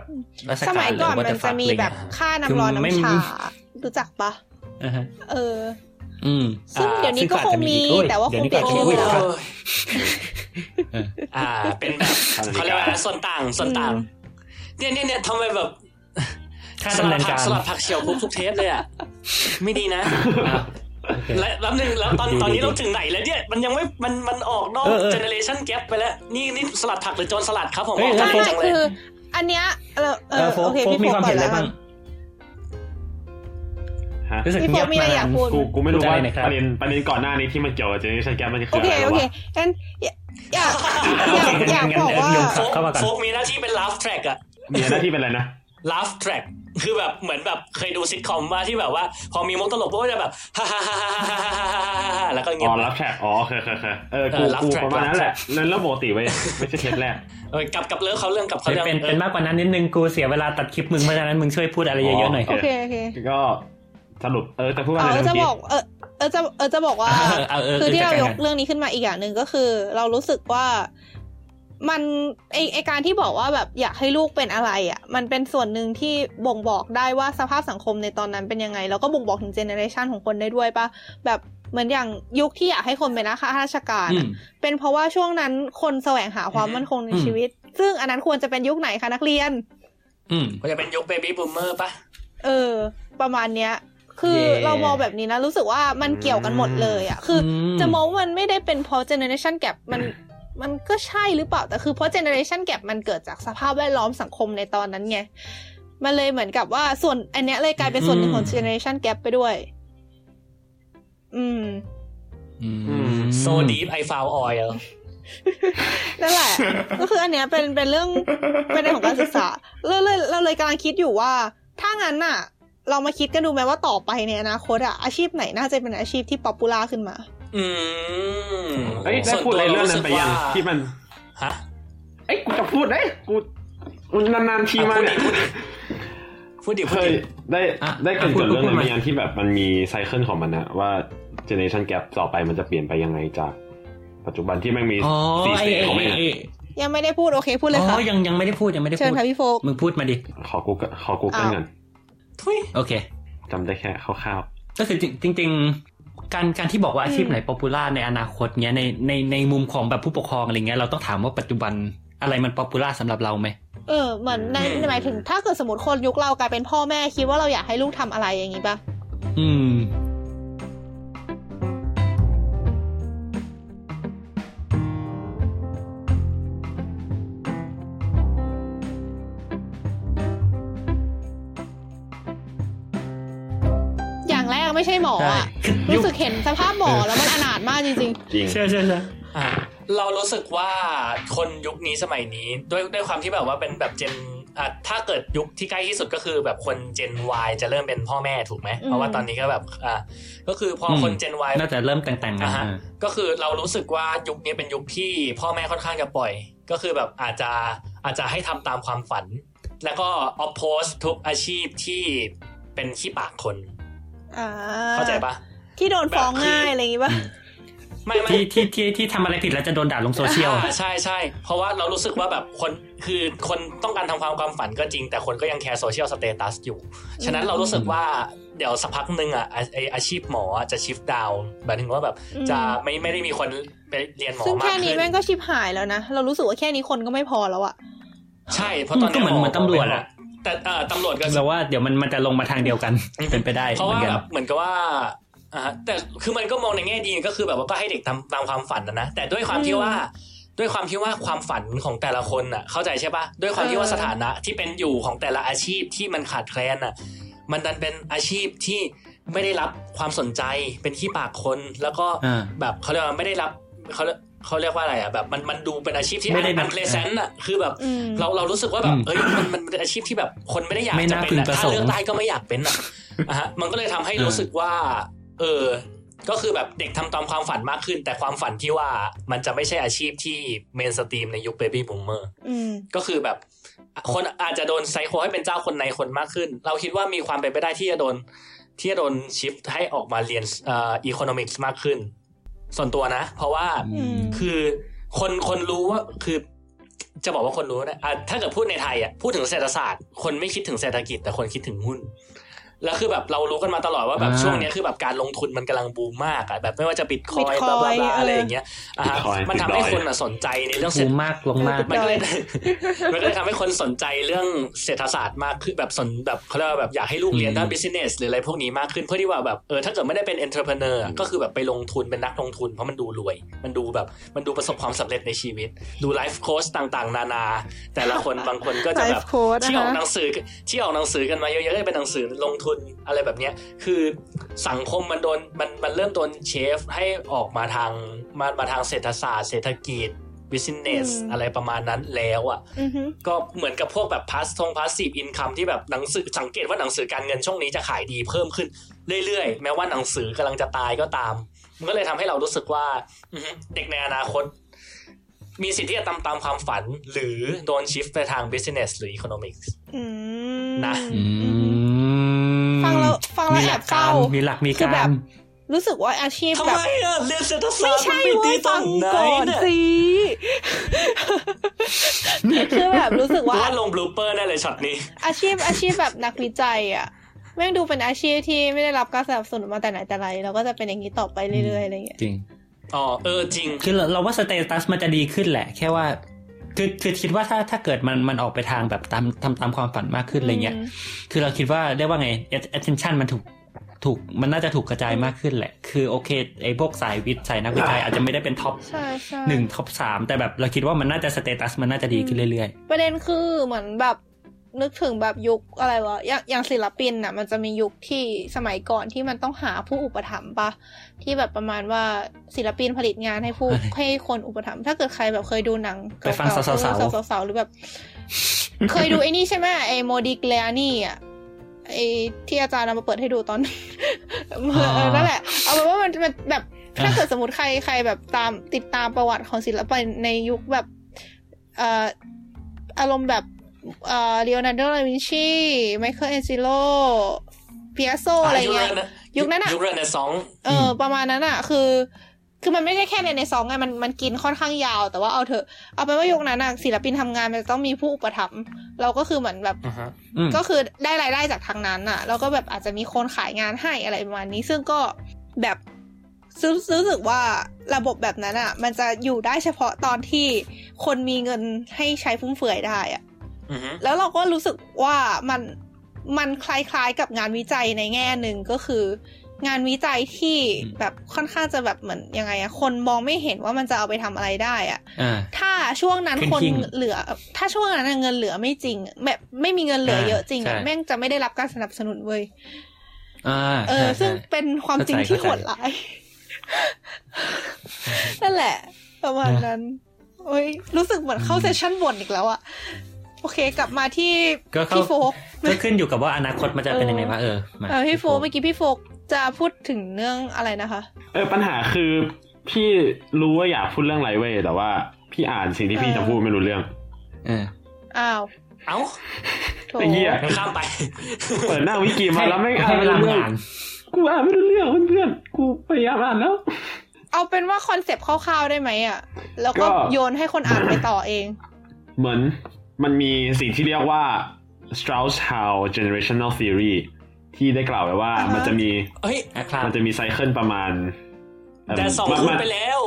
ราชสการมัยหรืก่อนว่ามันจะมีแบบค่าน้ำร้อนคือไม่น้ำมีชารู้จักปะอ่าฮะเอออืมซึ่งเดี๋ยวนี้ก็คงมีซึ่อาจจะอีกแต่ว่าเดี๋ยคงนี้เปลี่ยนชื่อไปแล้วก็โอ้ยอ่า เป็นแบบเขาเรียกว่าอะไรส่วนต่างส่วนต่างเนี่ยเนี่ยเนี่ยทำไมแบบ ค่าสดำลัเนิดนผัการสลัดผักเฉียวทุกทุกเทปเลยอะไม่ดีนะอะโอเคและแล้วหนึ่งแล้วตอนดีตอนนี้ดีเราถึงไหนแล้วเนี่ยมันยังไม่มันมันออกนอกเออเออเจเนเรชันแกปไปแล้ว นี่นี่สลัดผักหรือโจรสลัดครับผมเฮ้ยออกแล้ไม่วจากไม่จังเลยคืออันเนี้ยเออเอเอออโฟโอกเคโฟกพี่มีโฟความก่อเห็นนอะไรแล้วกับ้านงฮะรู้สึกพี่โฟเงียบมีอะไรมาอยากพูดกูกูไม่รู้ว่าพูดอะไรหน่อยครับประเด็นประเด็นก่อนหน้านี้ที่มันเกี่ยวกับ generation gap มันคือโออะเคไรโอเควะงั้นอยากอยากอยากอยากงั้นบอกว่าโยงโฟกเข้ามาก่อนโฟกมีหน้าที่เป็น laugh track อะมีหน้าที่เป็นอะไรนะ laugh track คือแบบเหมือนแบบเคยดูซิทคอมว่าที่แบบว่า พอมีมุกตลกก็จะแบบฮ่าฮ่าฮ่าฮ่าฮ่าฮ่าฮ่าแล้วก็เงียอ๋บอรับแขกอ๋อเคยเคยเคยเออกูเออรับกูแขกประมาณนั้นรับแหละแขกนั่นเรื่องปกติไว้ยไม่ใช่เทปแรกเออกับกับเลิกเขาเรื่องกับเขาเป็นเรื่องเป็นเอเป็นอมากกว่านั้นนิดนึงกูเสียเวลาตัดคลิปมึงเพราะฉะนั้นมึงช่วยพูดอะไรเยอะๆหน่อยอ๋โอเคโอเคก็สรุปเออจะพูดว่าเอาอะไรเออนะจะเมื่อกี้บอกเออเออจะเออจะบอกว่าเออเออเออคือที่เราจัดยการกเรื่องนี้ขึ้นมาอีกอย่างหนึ่งก็คือ เรารู้สึกว่า มันไอไอการที่บอกว่าแบบอยากให้ลูกเป็นอะไรอะ มันเป็นส่วนหนึ่งที่บ่งบอกได้ว่าสภาพสังคมในตอนนั้นเป็นยังไง แล้วก็บ่งบอกถึงเจเนอเรชันของคนได้ด้วยปะแบบเหมือนอย่างยุคที่อยากให้คนเป็นนักข้าราชการอืมอะเป็นเพราะว่าช่วงนั้นคนแสวงหาความมั่นคงในอืมชีวิต ซึ่งอันนั้นควรจะเป็นยุคไหนคะนักเรียน อืมมันจะเป็นยุค baby boomer ปะเออ ประมาณเนี้ยคือ yeah เรามองแบบนี้นะ รู้สึกว่ามันเกี่ยวกันหมดเลยอะ คืออมจะมองว่ามันไม่ได้เป็นเพราะ generation gap มัน มันก็ใช่หรือเปล่า แต่คือเพราะ generation gap มันเกิดจากสภาพแวดล้อมสังคมในตอนนั้นไง มันเลยเหมือนกับว่าส่วนอันเนี้ยเลยกลายเป็นส่วนหนึ่งของ generation gap ไปด้วยอืมอืมโซดีฟไอฟาวออยล์นั่นแหละ ก็คืออันเนี้ยเป็นเป็นเรื่องเป็นเรื่องของการศึกษาเราเลยเราเลยกำลังคิดอยู่ว่า ถ้างั้นน่ะ เรามาคิดกันดูไหมว่าต่อไปในอนาคตอะอาชีพไหนน่าจะเป็นอาชีพที่ป๊อปปูล่าขึ้นมา อืมเอ้ยได้พูดอะไรเรื่องนั้นไปยังที่มันฮะเอ้ยกูจะพูดได้ยกูกูนานๆทีมาเนี่ยพูดดิเคพูดยดิได้อะได้เกรินพูดกับเรื่องพูดนั้นมาไปยังที่แบบมันมีไซเคิลของมันนะว่า generation gap ต่อไปมันจะเปลี่ยนไปยังไงจาก ปัจจุบันที่แม่งมีอ๋อสี่ไอเสกไอของแม่งไออะยังไม่ได้พูดโอเคพูดเลยอ๋ค่ะอยังยังไม่ได้พูดยังไม่ได้เชิพูญดค่ะพี่โฟกมึงพูดมาดิ ขอกูขอกูเกิลอ้าวกันทุยโอเคจำได้แค่คร่าวก็คือจริงจริงๆ การการที่บอกว่าอาชีพไหนป๊อปปูล่าในอนาคตเนี้ยในในในมุมของแบบผู้ปกครองอะไรเงี้ยเราต้องถามว่าปัจจุบันอะไรมันป๊อปปูล่าสำหรับเราไหมเออเหมือนในหมายถึงถ้าเกิดสมมติคนยุคเรากลายเป็นพ่อแม่คิดว่าเราอยากให้ลูกทำอะไรอย่างนี้ปะอืม ใช่หมออะใช่รู้สึกเห็นสภาพหมอแล้วมันอนาถมากจริงๆจริงใช่ใช่ใช่อะเรารู้สึกว่าคนยุคนี้สมัยนี้ ด้วยด้วยความที่แบบว่าเป็นแบบเจนอะถ้าเกิดยุคที่ใกล้ที่สุดก็คือแบบคนเจน Y จะเริ่มเป็นพ่อแม่ถูกไหม เพราะว่าตอนนี้ก็แบบอะก็คือพอคนเจน Y น่าจะเริ่มแต่งๆกันอะฮะอ่าก็คือเรารู้สึกว่ายุคนี้เป็นยุคที่พ่อแม่ค่อนข้างจะปล่อย ก็คือแบบอาจจะอาจจะให้ทำตามความฝัน แล้วก็ออ p โพสทุกอาชีพที่เป็นขี้ปากคนๆอ่า เข้าใจปะที่โดนฟ้องง่ายอะไรอย่างนี้ปะไม่ไม่ที่ที่ที่ที่ทำอะไรผิดแล้วจะโดนด่าลงโซเชียลอ่าใช่ใช่เพราะว่าเรารู้สึกว่าแบบคนคือคนต้องการทำความความฝันก็จริง แต่คนก็ยังแคร์ social status อยู่ ฉะนั้นเรารู้สึกว่าเดี๋ยวสักพักหนึ่งอะไอ้ไออาชีพหมออะจะ shift down หมายถึงว่าแบบจะไม่ไม่ได้มีคนไปเรียนหมอซึ่งมากแค่นี้ขึ้นแม่งก็ชิบหายแล้วนะ เรารู้สึกว่าแค่นี้คนก็ไม่พอแล้วอะใช่ก็เพราะตอนก็นี้เหมือนเหมือนตำรวจอะ แต่เอ่อตำรวจก็เราว่าเดี๋ยวมันมันจะลงมาทางเดียวกันเป็นไปได้เพราะเหมืว่าอนกันแบบเหมือนกับว่าอ่าฮะแต่คือมันก็มองในแง่ดีก็คือแบบว่าก็ให้เด็กทำตามความฝันนะนะแต่ด้วยความที่ว่าด้วยความที่ว่าความฝันของแต่ละคนอะ เข้าใจใช่ปะด้วยความที่ว่าเออสถานะที่เป็นอยู่ของแต่ละอาชีพที่มันขาดแคลนอะ มันดันเป็นอาชีพที่ไม่ได้รับความสนใจเป็นที่ปากคน แล้วก็อ่าแบบเขาเรียกว่าไม่ได้รับเขา เรียกเขาเรียกว่าอะไรอะแบบมันมันดูเป็นอาชีพที่ไม่ได้อันเพลเซนต์อะคือแบบอืมเราเรารู้สึกว่าแบบอืมเอ้ยมันมันเป็นอาชีพที่แบบคนไม่ได้อยากไม่จะน่าเป็นพึงอะประถ้าสงค์เลือกได้ก็ไม่อยากเป็นอะอะฮะมันก็เลยทำให้อ่ารู้รู้สึกว่า เออ ก็คือแบบเด็กทำตามความฝันมากขึ้น แต่ความฝันที่ว่ามันจะไม่ใช่อาชีพที่ mainstream ในยุค baby boomer อืมก็คือแบบ คนอาจจะโดนไซโคให้เป็นเจ้าคนนายคนมากขึ้น เราคิดว่ามีความเป็นไปได้ที่จะโดนที่จะโดน shift ให้ออกมาเรียนเอ่อ economics มากขึ้น ส่วนตัวนะ เพราะว่าอืมคือคนคนรู้ว่าคือจะบอกว่าคนรู้นะอะถ้าเกิดพูดในไทยอะพูดถึงเศรษฐศาสตร์ คนไม่คิดถึงเศรษฐกิจ แต่คนคิดถึงหุ้น แล้วคือแบบเรารู้กันมาตลอดว่าแบบอ่าช่วงเนี้ยคือแบบการลงทุนมันกำลังบูมมากอะแบบไม่ว่าจะบิตคอย Bitcoin บลาบลาเออออะไรอย่างเงี้ยอะฮะ Bitcoin มันทำให้ Bitcoin คนอะสนใจในเรื่องเศรบูษฐมมากลงมากมันก็เลยมันก็เลยทำให้คนสนใจเรื่องเศรษฐศาสตร์มากขึ้นแบบสนแบบเขาเรียกว่าแบบอยากให้ลูกเรียนด้านอืม business หรืออะไรพวกนี้มากขึ้นเพื่อที่ว่าแบบเออถ้าเกิดไม่ได้เป็น entrepreneur อะก็คือแบบไปลงทุนเป็นนักลงทุนเพราะมันดูรวย มันดูแบบมันดูประสบความสำเร็จในชีวิต ดูไลฟ์โค้ชต่างๆ นานา แต่ละคนบางคนก็จะแบบ Life coach ที่ออกนะคะหนังสือที่ออกหนังสือกันมาเยอะๆก็เป็นหนังสือลงทุนอะไรแบบเนี้ยคือสังคมมันโดนมันมันเริ่มโดนเชฟให้ออกมาทางมามาทางเศรษฐศาสตร์เศรษฐกิจ business อืมอะไรประมาณนั้นแล้วอะอือฮึก็เหมือนกับพวกแบบพาสทงพาสซีฟอินคัมที่แบบหนังสือสังเกตว่าหนังสือการเงินช่วงนี้จะขายดีเพิ่มขึ้นเรื่อยๆ แม้ว่าหนังสือกำลังจะตายก็ตาม มันก็เลยทำให้เรารู้สึกว่าอือฮึเด็กในอนาคต มีสิทธิ์ที่จะตามตามความฝัน หรือโดนชิฟไปทาง business หรือ economics อืมนะอืม ฟังแล้วฟังแล้วมีหแอลับกเศร้าการมีหลักมีคือแบกาบรรู้สึกว่าอาชีพทำแบบไมอะเรียนเศรษฐศาไม่สตร์ใช่มันไม่เว้ดียตรฟังงไหนก่อนเนี่ยสิคือแบบรู้สึกกูว่าว่าลงบลูเปอร์ได้เลยช็อตนี้ อาชีพอาชีพแบบนักวิจัยอะแม่งดูเป็นอาชีพที่ไม่ได้รับการสนับสนุนมาแต่ไหนแต่ไรแล้วก็จะเป็นอย่างนี้ต่อไปเรื่อยๆอะไรเงี้ยจริงอ๋อเออจริง คือเราเราว่า status มันจะดีขึ้นแหละ แค่ว่า คือคือคิดว่าถ้าถ้าเกิดมันมันออกไปทางแบบตามทำตามความฝันมากขึ้นอะไรเงี้ยอืมคือเราคิดว่าเรียกว่าไง attention มันถูกถูกมันน่าจะถูกกระจายมากขึ้นแหละ คือโอเคไอ้พวกสายวิทย์สายนักวิจัยอาจจะไม่ได้เป็น top ใช่ใช่หนึ่ง top สามแต่แบบเราคิดว่ามันน่าจะ status มันน่าจะดีขึ้นเรื่อยประเด็นคือเหมือนแบบ นึกถึงแบบยุคอะไรวะอย่างอย่างศิลปินอะมันจะมียุคที่สมัยก่อนที่มันต้องหาผู้อุปถัมภ์ปะที่แบบประมาณว่าศิลปินผลิตงานให้ผู้ให้คนอุปถัมภ์ถ้าเกิดใครแบบเคยดูหนังไปฟังเก่าๆสาวๆเออสาวๆหรือแบบ เคยดูไอ้นี่ใช่ไหมไอ้โมดิกเลอานี่อะไอ้ที่อาจารย์เอามาเปิดให้ดูตอนเออนั่นแหละ เอาเป็นว่ามันมันแบบถ้าเกิดสมมติใครใครแบบตามติดตามประวัติของศิลปินในยุคแบบ เอ่ออารมณ์แบบ เอ่อเลโอนาร์โดดาวินชีไมเคิลแอนจิโลปิกัสโซอะไรเงี้ยยุคนั้นอะยุคเรเนซองส์เออ ประมาณนั้นอะคือ คือมันไม่ใช่แค่ในเรเนซองส์ไงมันมันกินค่อนข้างยาว แต่ว่าเอาเถอะเอาเป็นว่ายุคนั้นอะศิลปินทำงานมันจะต้องมีผู้อุปถัมภ์เราก็คือเหมือนแบบอือฮะๆอืมก็คือได้รายได้จากทางนั้นอะแล้วก็แบบอาจจะมีคนขายงานให้อะไรประมาณนี้ ซึ่งก็แบบรู้รู้สึกว่าระบบแบบนั้นอะมันจะอยู่ได้เฉพาะตอนที่คนมีเงินให้ใช้ฟุ่มเฟือยได้อะอือฮึ แล้วเราก็รู้สึกว่ามันมันคล้ายๆกับงานวิจัยในแง่หนึ่งก็คืองานวิจัยที่อืมแบบค่อนข้างจะแบบเหมือนยังไงอะคนมองไม่เห็นว่ามันจะเอาไปทำอะไรได้อะอ่าถ้าช่วงนั้นขึ้นคนหิ้งเหลือ ถ้าช่วงนั้นเงินเหลือไม่จริง แบบไม่มีเงินเหลืออ่าเยอะจริงอะใช่แม่งจะไม่ได้รับการสนับสนุนเว้ยอ่าเออใช่ซึ่งใช่เป็นความจริงที่โหดร้ายนั่นแหละ ประมาณนั้น โอ้ยรู้สึกเหมือนเข้าเซสชั่นบ่นอีกแล้วอะ โอเค กลับมาที่ก็เข้าพี่โฟกก็ขึ้นอยู่กับว่าอนาคตมันจะเป็นยังไงวะเออมาเออพี่โฟกเมื่อกี้พี่โฟกจะพูดถึงเรื่องอะไรนะคะ เออปัญหาคือพี่รู้ว่าอยากพูดเรื่องอะไรเว้ยแต่ว่าพี่อ่านสิ่งที่พี่เออจะพูดไม่รู้เรื่องเอออ้าวเอ้าโถไอ้เหี้ยงั้นข้ามไปเปิดหน้าวิกิมาแล้วไม่อ่าให้นเวไม่ลารู้เรื่องอ่านกูอ่านไม่รู้เรื่องเพื่อนๆกูพยายามอ่านแล้ว เอาเป็นว่าคอนเซปต์คร่าวๆได้ไหมอะ แล้วก็ก็โยนให้คนอ่านไปต่อเอง เหมือน มันมีสิ่งที่เรียกว่า Strauss-Howe generational theory ที่ได้กล่าวไว้ว่าอ่าฮะมันจะมีเฮ้ยนะครับมันจะมีไซเคิลประมาณเแดดสองมันพูดมันไปแล้ว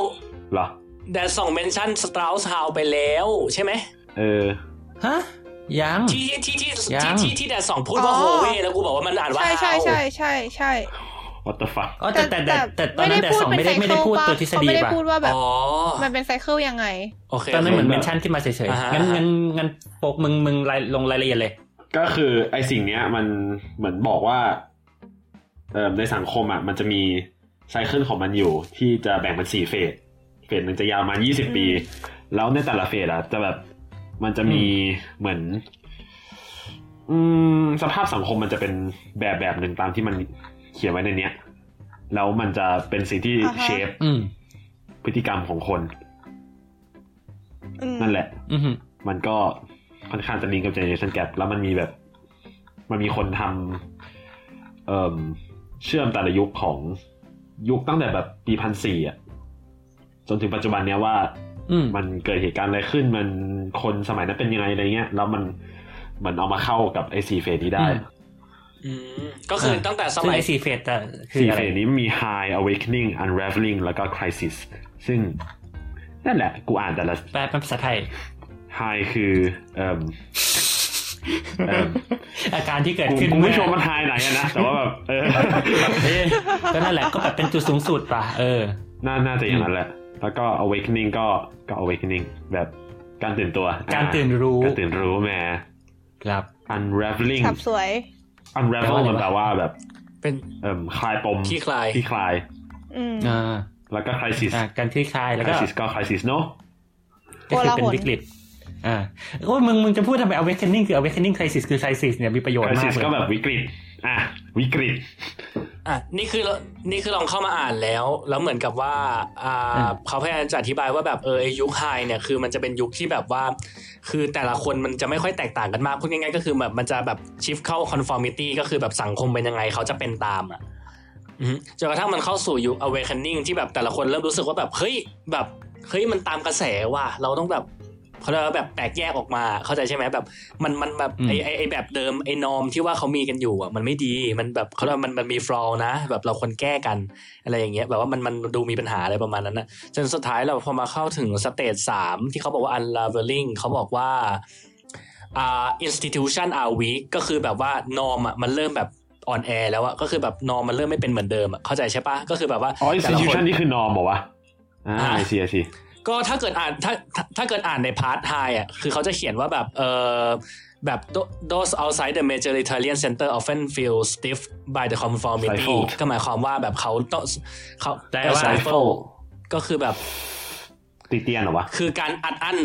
เหรอแดดสองเมนชั่นสตรา u ส s าวไปแล้วใช่ไหม เออ ฮะ ยัง ที่ที่ที่ยัที่งที่ที่แดดสองพูดว่าอ๋อโฮเวแล้วกูบอกว่ามันอ่านว่าใช่ใช่ฮาวใช่ใช่ใช่ what the fuck อ๋อแต่แต่แต่แต่ตอนนั้นแต่สองไม่ได้ไม่ได้พูดตัวเขาทฤษฎีไม่ได้ป่ะพูดว่าแบบอ๋อมันเป็น cycle ยังไงโอเคตอนนั้นเหมือนโอเค mention ขึ้นมาเฉยอ่าฮะๆงั้นงั้นงั้นโปกมึงมึงรายลงรายละเอียดเลย ก็คือไอสิ่งเนี้ยมันเหมือนบอกว่าเอ่อในสังคมอะมันจะมี cycle ของมันอยู่ที่จะแบ่งเป็นสี่เฟสเฟสหนึ่งจะยาวมายี่สิบปี แล้วในแต่ละเฟสอะจะแบบมันจะมีเหมือน อืมสภาพสังคมมันจะเป็นแบบแบบหนึ่งตามที่มัน เขียนไว้ในเนี้ยแล้วมันจะเป็นสิ่งที่อ่าฮะเชฟอืมพฤติกรรมของคนอืมนั่นแหละอืมมันก็ค่อนข้างจะลิงก์กับ generation gap แล้วมันมีแบบ มันมีคนทำเอ่อเชื่อมแต่ละยุคของยุคตั้งแต่แบบปีพันสี่อะ จนถึงปัจจุบันเนี้ยว่าอืมมันเกิดเหตุการณ์อะไรขึ้น มันคนสมัยนั้นเป็นยังไงอะไรเงี้ย แล้วมันมันเอามาเข้ากับไอซีเฟสนี้ได้อืมอืม ก็คือตั้งแต่สซึ่งมัยไอซีเฟสอะคือสี่อะเฟไรสนี้มี High Awakening Unraveling แล้วก็ Crisis ซึ่งนั่นแหละ กูอ่านแต่ละแปลเป็นภาษาไทย High คือเอ่มเอิ่มอาการที่เกิดกูขึ้นกูเมื่ไม่อชัวร์มัน High ไหนอะนะ แต่ว่าแบบเออเอ๊ะก็นั่นแหละก็แบบเป็นจุดสูงสุดป่ะเออ น่าน่าจะอย่างนั้นแหละ แล้วก็ awakening ก็ก็ awakening แบบการตื่นตัว การตื่นรู้ การตื่นรู้แหม่ครับ unraveling ขับสวย unravel มันแปลว่าแบบ เป็นเอ่มคลายปมขี้คลายที่คลายอืมอ่าแล้วก็ crisis อ่าการคลี่คลายแล้วก็ crisis ก็ crisis เนอะก็คือเป็นโกลาหลวิกฤตอ่าโอ้ยมึงมึงจะพูดทำไม awakening คือ awakening crisis คือ crisis เนี่ยมีประโยชน์มาก crisis เลยก็แบบวิกฤต อะวิกฤต อะนี่คือนี่คือลองเข้ามาอ่านแล้ว แล้วเหมือนกับว่าอ่าเขาพยายามจะอธิบายว่าแบบเออไอยุคไฮเนี่ยคือมันจะเป็นยุคที่แบบว่า คือแต่ละคนมันจะไม่ค่อยแตกต่างกันมากพูดง่ายๆก็คือแบบมันจะแบบชิฟเข้า conformity ก็คือแบบสังคมเป็นยังไงเขาจะเป็นตามอะอือฮึจนกระทั่งมันเข้าสู่ยุค awakening ที่แบบแต่ละคนเริ่มรู้สึกว่าแบบเฮ้ยแบบเฮ้ยมันตามกระแสว่ะเราต้องแบบ เขาเรียกว่าแบบแตกแยกออกมาเข้าใจใช่ไหมแบบ มันมันแบบไอไอไอแบบเดิมไอ norm ที่ว่าเขามีกันอยู่อะมันไม่ดีมันแบบเขาเรียกว่ามันมันมี flaw นะ แบบเราควรแก้กันอะไรอย่างเงี้ยแบบว่ามันมันดูมีปัญหาอะไรประมาณนั้นนะจนสุดท้ายเราพอมาเข้าถึง stage สามที่เขาบอกว่า unraveling เขาบอกว่าอ่า institution are weak ก็คือแบบว่า norm อะมันเริ่มแบบอ่อนแอแล้วอะก็คือแบบ norm มันเริ่มไม่เป็นเหมือนเดิมอะเข้าใจใช่ปะก็คือแบบว่าอ๋อแต่ละคน institution นี่คือ norm เหรอวะอ่าอะ I see I see ก็ถ้าเกิดอ่านถ้าถ้าถ้าเกิดอ่านใน part high อะคือเขาจะเขียนว่าแบบเออแบบ those outside the majoritarian center often feel stiff by the conformity Stifled ก็หมายความว่าแบบเขาต้องเขาแปลว่า stifle ก็คือแบบติเตียนเหรอวะ คือการอัดอั้น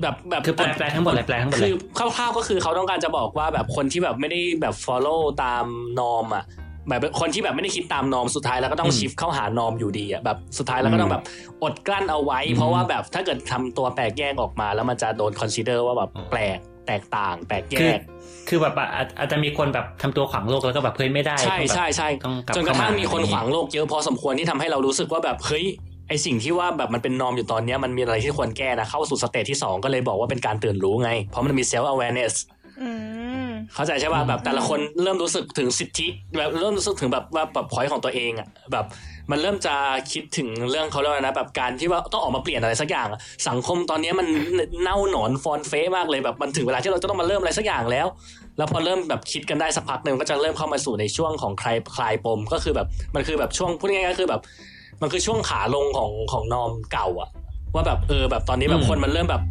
แบบแบบคือแปลแปลทั้งหมดเลยแปลทั้งหมดเลคือคร่าวๆก็คือเขาต้องการจะบอกว่าแบบคนที่แบบไม่ได้แบบ follow ตาม norm อะ แบบคนที่แบบไม่ได้คิดตาม norm สุดท้ายแล้วก็ต้องอืม shift เข้าหา norm อยู่ดีอะแบบสุดท้ายแล้วก็ต้องแบบอดกลั้นเอาไว้อืมเพราะว่าแบบถ้าเกิดทำตัวแปลกแยกออกมา แล้วมันจะโดน consider ว่าแบบอ๋อแปลกแตกต่างแปลกแยก คือคือแบบอะอาจอาจจะมีคนแบบทำตัวขวางโลกแล้วก็แบบเฮ้ยไม่ได้ ใช่ต้องแบบใช่ใช่ต้องกลับจนกระทั่งเข้ามามีมีคนขวางโลกเยอะพอสมควรที่ทำให้เรารู้สึกว่าแบบเฮ้ยไอสิ่งที่ว่าแบบมันเป็น norm อยู่ตอนเนี้ยมันมีอะไรที่ควรแก้นะเข้าสู่ stage ที่สองก็เลยบอกว่าเป็นการตื่นรู้ไง เพราะมันมี self awareness อืม เข้าใจใช่ป่ะแบบแต่ละคนเริ่มรู้สึกถึงสิทธิแบบเริ่มรู้สึกถึงแบบว่าแบบพอยของตัวเองอะแบบมันเริ่มจะคิดถึงเรื่องเขาเรียกว่านะแบบการที่ว่าต้องออกมาเปลี่ยนอะไรสักอย่างอะสังคมตอนนี้มันเน่าหนอนฟอนเฟะมากเลยแบบมันถึงเวลาที่เราจะต้องมาเริ่มอะไรสักอย่างแล้ว แล้วพอเริ่มแบบคิดกันได้สักพักหนึ่งก็จะเริ่มเข้ามาสู่ในช่วงของคลายคลายปมก็คือแบบมันคือแบบช่วงพูดง่ายๆก็คือแบบ มันคือช่วงขาลงของของนอมเก่าอะว่าแบบเออแบบตอนนี้แบบอืมคนมันเริ่มแบบ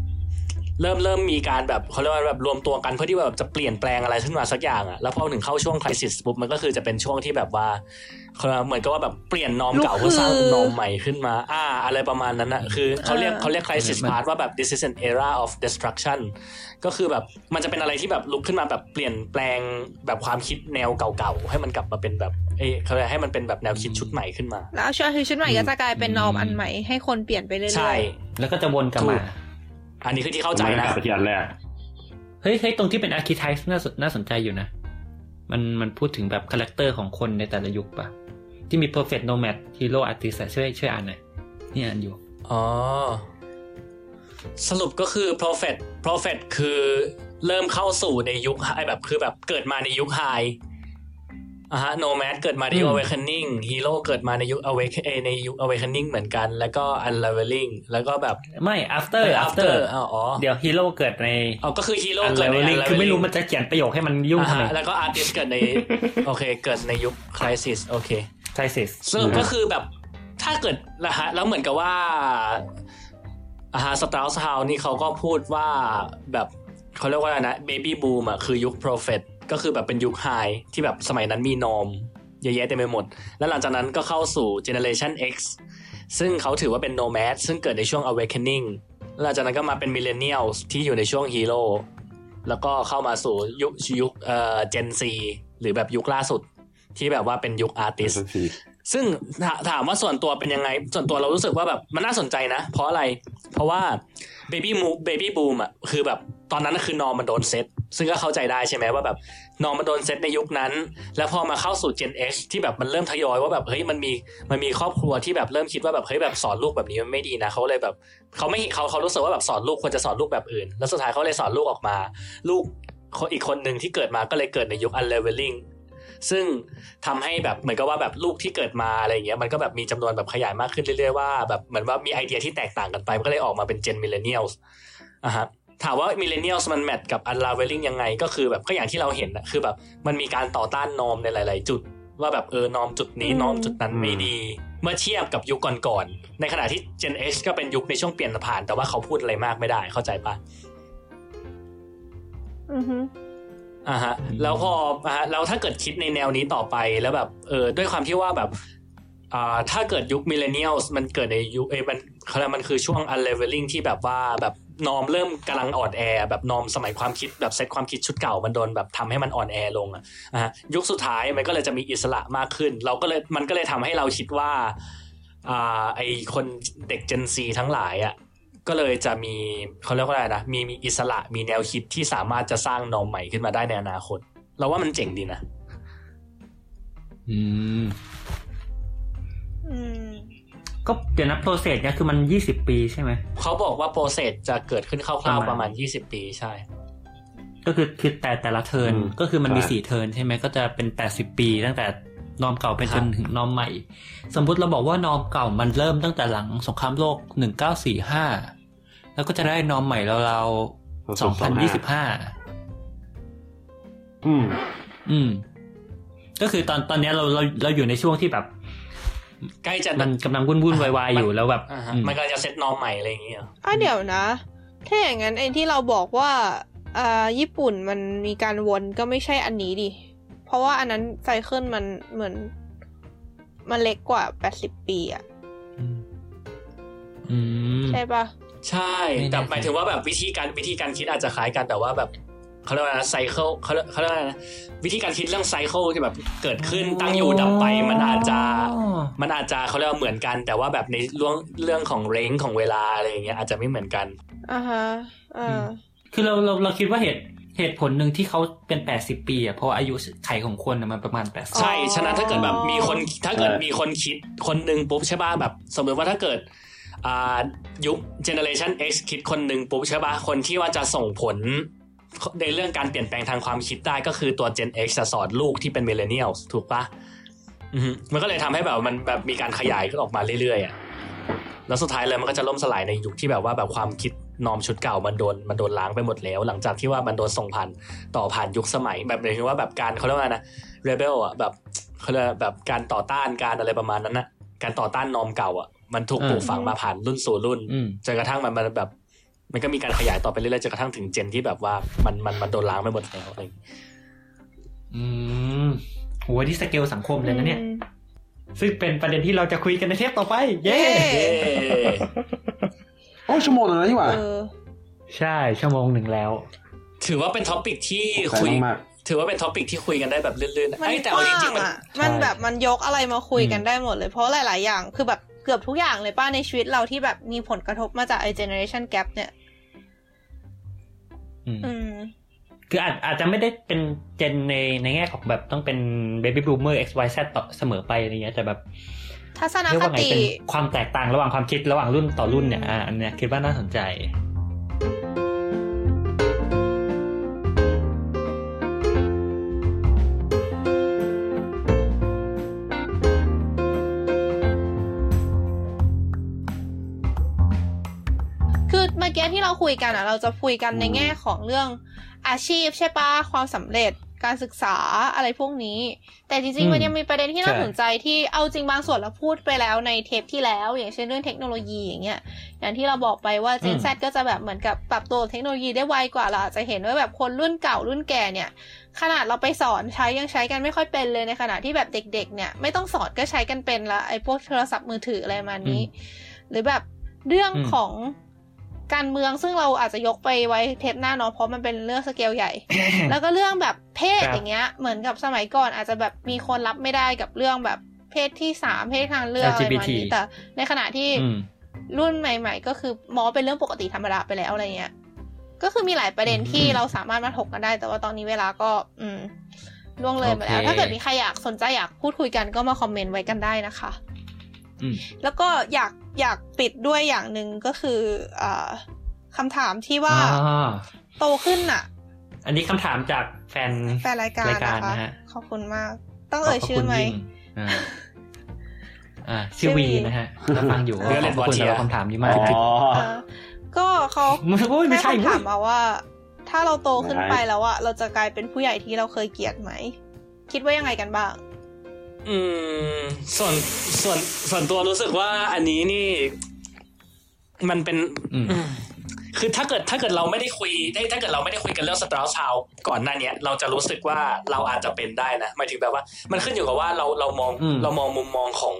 เริ่มเริ่มมีการแบบเขาเรียกว่าแบบรวมตัวกันเพื่อที่แบบจะเปลี่ยนแปลงอะไรขึ้นมาสักอย่างอะแล้วพอถึงเข้าช่วง crisis ปุ๊บมันก็คือจะเป็นช่วงที่แบบว่าเขาเรียกว่าเหมือนกับว่าแบบเปลี่ยน norm เก่าลุกฮือเพื่อสร้าง norm ใหม่ขึ้นมา อ่า อะไรประมาณนั้นอะคือเขาเรียกอ่าเขาเรียก crisis มัน part ว่าแบบ this is an era of destruction ก็คือแบบมันจะเป็นอะไรที่แบบลุกขึ้นมาแบบเปลี่ยนแปลงแบบความคิดแนวเก่าๆให้มันกลับมาเป็นแบบเอ้ยเขาเรียกให้มันเป็นแบบแนวคิดชุดใหม่ขึ้นมา แล้วช่วงคือชุดใหม่ก็จะกลายเป็น norm อืมอันใหม่ให้คนเปลี่ยนไปเรื่อยๆใช่แล้วก็จะวนกลับมาถูก อันนี้คือที่เข้าใจมันก็นะกลับไปที่อันแรกเฮ้ยเฮ้ยตรงที่เป็น archetype น่าสนน่าสนใจอยู่นะ มันมันพูดถึงแบบ character ของคนในแต่ละยุคปะที่มี prophet nomad hero artist อะช่วยช่วยอ่านหน่อยนี่อ่านอยู่ อ๋อ สรุปก็คือ prophet prophet คือเริ่มเข้าสู่ในยุค high แบบคือแบบเกิดมาในยุค high อะฮะ nomad เกิดมาในยุคอืม awakening hero เกิดมาในยุค awake เอ่อในยุค awakening เหมือนกัน แล้วก็ unraveling แล้วก็แบบไม่ after เออ after อ๋ออ๋อเดี๋ยว hero เกิดในเอาก็คือ hero เกิดใน unraveling คือไม่รู้ unraveling มันจะเขียนประโยคให้มันยุ่งอะทำไมฮะแล้วก็ artist เกิดในโอเคเกิดในยุค crisis โอเค crisis สรุปก็คือแบบถ้าเกิดนะฮะแล้วเหมือนกับว่าอาฮาสตาร์สฮาวนี่เขาก็พูดว่าแบบเขาเรียกว่าอะไรนะเบบี้บูมอะคือยุค prophet ก็คือแบบเป็นยุคไฮที่แบบสมัยนั้นมีนอมเยอะแยะเต็มไปหมด แล้วหลังจากนั้นก็เข้าสู่ generation X ซึ่งเขาถือว่าเป็น nomad ซึ่งเกิดในช่วง awakening แล้วหลังจากนั้นก็มาเป็น millennials ที่อยู่ในช่วง hero แล้วก็เข้ามาสู่ยุคยุคเอ่อ Gen Z หรือแบบยุคล่าสุดที่แบบว่าเป็นยุค artist ซึ่งถาถามว่าส่วนตัวเป็นยังไง ส่วนตัวเรารู้สึกว่าแบบมันน่าสนใจนะ เพราะอะไร เพราะว่าเบบี้มูเบบี้บูมอะคือแบบตอนนั้นนะคือ นอมมันโดนเซต ซึ่งก็เข้าใจได้ใช่ไหมว่าแบบนอมมันโดนเซตในยุคนั้น แล้วพอมาเข้าสู่ Gen X ที่แบบมันเริ่มทยอยว่าแบบเฮ้ยมันมีมันมีครอบครัวที่แบบเริ่มคิดว่าแบบเฮ้ยแบบสอนลูกแบบนี้มันไม่ดีนะเขาเลยแบบเขาไม่เขาเขารู้สึกว่าแบบสอนลูกควรจะสอนลูกแบบอื่น แล้วสุดท้ายเขาเลยสอนลูกออกมา ลูกคนอีกคนหนึ่งที่เกิดมาก็เลยเกิดในยุค unleveling ซึ่งทำให้แบบเหมือนกับว่าแบบลูกที่เกิดมาอะไรอย่างเงี้ยมันก็แบบมีจำนวนแบบขยายมากขึ้นเรื่อยๆว่าแบบเหมือนว่ามีไอเดียที่แตกต่างกันไปมันก็เลยออกมาเป็น gen millennials อะฮะ ถามว่า millennials มันแมทกับ unleveling ยังไง ก็คือแบบก็อย่างที่เราเห็นนะคือแบบมันมีการต่อต้าน norm ในหลาย ๆ จุด ว่าแบบเออ norm จุดนี้อืม norm จุดนั้นไม่ดี เมื่อเทียบกับยุคก่อนๆในขณะที่ Gen X ก็เป็นยุคในช่วงเปลี่ยนผ่าน แต่ว่าเขาพูดอะไรมากไม่ได้เข้าใจปะอือฮึอ่าฮะแล้วพออ่าฮะแล้วถ้าเกิดคิดในแนวนี้ต่อไปแล้วแบบเออด้วยความที่ว่าแบบอ่าถ้าเกิดยุค millennial มันเกิดในยุคเอยมันเขาเรียกมันคือช่วง unraveling ที่แบบว่าแบบ norm เริ่มกำลังอ่อนแอแบบนอมสมัยความคิดแบบเซตความคิดชุดเก่ามันโดนแบบทำให้มันอ่อนแอลงอะอะฮะยุคสุดท้ายมันก็เลยจะมีอิสระมากขึ้น เราก็เลยมันก็เลยทำให้เราคิดว่าอ่าไอคนเด็ก Gen Z ทั้งหลายอะก็เลยจะมีเขาเรียกว่าอะไรนะมีมีอิสระมีแนวคิดที่สามารถจะสร้างนอมใหม่ขึ้นมาได้ในอนาคต เราว่ามันเจ๋งดีนะ อืม อืม ก็เดี๋ยวนะโปรเซสเนี่ยคือมันยี่สิบปีใช่ไหม เขาบอกว่าโปรเซสจะเกิดขึ้นคร่าวๆปประระมามาณณ20ปีใช่ ก็คือคือแต่แต่ละเทิร์นอืมก็คือมันมีใช่สี่เทิร์นใช่ไหมก็จะเป็นแปดสิบปี ตั้งแต่นอมเก่าไปคจรับนถึงนอมใหม่ สมมติเราบอกว่านอมเก่ามันเริ่มตั้งแต่หลังสงครามโลกหนึ่งเก้าสี่ห้าแล้วก็จะได้นอมใหม่ราวๆสองพันยี่สิบห้าอืม อืม ก็คือตอนตอนเนี้ยเราเราเราอยู่ในช่วงที่แบบ ใกล้จะมันกำลังวุ่นวุ่นวายๆอยู่แล้วแบบอ่าฮะอืมมันก็จะเซตนอมใหม่อะไรอย่างเงี้ยอะเดี๋ยวนะ ถ้าอย่างนั้นไอ้ที่เราบอกว่าอ่าญี่ปุ่นมันมีการวนก็ไม่ใช่อันนี้ดิ เพราะว่าอันนั้นไซเคิลมันเหมือน มันเล็กกว่าแปดสิบปีอะอืมอืมใช่ปะใช่ไม่แน่แต่ใจหมายถึงว่าแบบวิธีการวิธีการคิดอาจจะคล้ายกันแต่ว่าแบบ เขาเรียกว่าไซเคิลเขาเรียกเขาเรียกว่าอะไรนะวิธีการคิดเรื่องไซเคิลที่แบบเกิดขึ้นตั้งอยู่ดับไป มันอาจจะมันอาจจะเขาเรียกว่าเหมือนกัน แต่ว่าแบบในเรื่องเรื่องของเรนจ์ของเวลาอะไรอย่างเงี้ยอาจจะไม่เหมือนกันอ่าฮะอ่าคือเราเราเราคิดว่าเหตุเหตุผลหนึ่งที่เขาเป็นแปดสิบปีอะเพราะว่าอายุไขของคนน่ะมันประมาณแปดสิบใช่ ฉะนั้นถ้าเกิดแบบมีคนถ้าเกิดมีคนคิดคนหนึ่งปุ๊บใช่ป่ะแบบ สมมติว่าถ้าเกิดอ่ายุค generation X คิดคนหนึ่งปุ๊บใช่ป่ะคนที่ว่าจะส่งผล ในเรื่องการเปลี่ยนแปลงทางความคิดได้ก็คือตัว Gen X จะสอนลูกที่เป็น millennials ถูกปะอือฮึมันก็เลยทำให้แบบมันแบบมีการขยายออกมาเรื่อยๆอะแล้วสุดท้ายเลยมันก็จะล่มสลายในยุคที่แบบว่าแบบความคิดนอมชุดเก่ามันโดนมันโดนล้างไปหมดแล้ว หลังจากที่ว่ามันโดนส่งผ่านต่อผ่านยุคสมัย แบบหมายถึงว่าแบบการเขาเรียกว่าไงนะ rebel อะแบบเขาเรียกว่าแบบการต่อต้านการอะไรประมาณนั้นนะการต่อต้านนอมเก่าอะมันถูกอืมปลูกฝังมาผ่านรุ่นสู่รุ่นอืมจนกระทั่งมันมันแบบ มันก็มีการขยายต่อไปเรื่อยๆจนกระทั่งถึง gen ที่แบบว่ามันมันมันโดนล้างไปหมดแล้วอะไรอย่างเงี้ยอืมโหที่สเกลสังคมเลยนะเนี่ยอืมซึ่งเป็นประเด็นที่เราจะคุยกันในเทปต่อไป เย้เย้เย้โอ้ชั่วโมงนึงแล้วนี่หว่าเออใช่ชั่วโมงหนึ่งแล้ว ถือว่าเป็น topic ที่ตกใจคุยมากถือว่าเป็น topic ที่คุยกันได้แบบลื่นๆมันไอ้ยแต่ก็เอาว่าจริงๆมันอะมันใช่แบบมันยกอะไรมาคุยกันอืมได้หมดเลย เพราะหลาย ๆ อย่างคือแบบเกือบทุกอย่างเลยปะในชีวิตเราที่แบบมีผลกระทบมาจากไอ้ generation gap เนี่ยอืมอืม คืออาจอาจจะไม่ได้เป็นเจนในในแง่ของแบบต้องเป็น baby boomer x y z ต่อเสมอไปอะไรเงี้ยแต่แบบทัศนเรียกคว่าไงติเป็นความแตกต่างระหว่างความคิดระหว่างรุ่นต่อรุ่นเนี่ยอ่าอันเนี้ยคิดว่าน่าสนใจ อเมื่อกี้ที่เราคุยกันอะ เราจะคุยกันในแง่ของเรื่องอาชีพใช่ปะความสำเร็จการศึกษาอะไรพวกนี้ แต่จริงอืๆมมันยังมีประเด็นที่น่าใช่สนใจที่เอาจริงบางส่วนเราพูดไปแล้วในเทปที่แล้ว อย่างเช่นเรื่องเทคโนโลยีอย่างเงี้ยอย่างที่เราบอกไปว่า Gen Z ก็จะแบบเหมือนกับปรับตัวกับเทคโนโลยีได้ไวกว่าเราอาจจะเห็นว่าแบบคนรุ่นเก่ารุ่นแก่เนี่ย ขนาดเราไปสอนใช้ยังใช้กันไม่ค่อยเป็นเลยในขณะที่แบบเด็ก ๆ เนี่ย ไม่ต้องสอนก็ใช้กันเป็นละไอ้พวกโทรศัพท์มือถืออะไรประมาณนี้ หรือแบบเรื่องอืมของ การเมืองซึ่งเราอาจจะยกไปไว้เทปหน้าเนาะเพราะมันเป็นเรื่องสเกลใหญ่ แล้วก็เรื่องแบบเพศครับอย่างเงี้ย เหมือนกับสมัยก่อนอาจจะแบบมีคนรับไม่ได้กับเรื่องแบบเพศที่สามเพศทางเลือกอะไรประมาณ LGBT นี้แต่ในขณะที่อืมรุ่นใหม่ ๆ ก็คือมองว่าเป็นเรื่องปกติธรรมดาไปแล้วอะไรเงี้ย ก็คือมีหลายประเด็นที่อืมเราสามารถมาถกกันได้ แต่ว่าตอนนี้เวลาก็ อืมล่วงเลยมาแล้วโอเคถ้าเกิดมีใครอยากสนใจอยากพูดคุยกันก็มาคอมเมนต์ไว้กันได้นะคะอืมแล้วก็อยาก อยากปิดด้วยอย่างหนึ่งก็คืออ่าคำถามที่ว่าอ่าโตขึ้นน่ะอันนี้คำถามจากแฟนแฟนรายการรายการนะคะนะฮะขอบคุณมาก ต้องเอ่ยชื่อไหมขบคุณยิ่งอ่าอ่าชื่อชื่อวีวีนะฮะถ้าฟังอยู่เออขอบคุณสำหรับคำถามนี้มากอ๋อเออก็เขาโอ้ยไม่ให้ใช่คำเว้ถายมมาว่า ถ้าเราโตขึ้นไม่ไปแล้วอะเราจะกลายเป็นผู้ใหญ่ที่เราเคยเกลียดไหม คิดว่ายังไงกันบ้าง อืม ส่วนส่วนส่วนตัวรู้สึกว่าอันนี้นี่ มันเป็นอืมอืมคือถ้าเกิดถ้าเกิดเราไม่ได้คุยได้ถ้าเกิดเราไม่ได้คุยกันเรื่องสตราชาวก่อนหน้าเนี้ยเราจะรู้สึกว่าเราอาจจะเป็นได้นะหมายถึงแบบว่า มันขึ้นอยู่กับว่าเราเรามองอืมเรามองมุมมองของ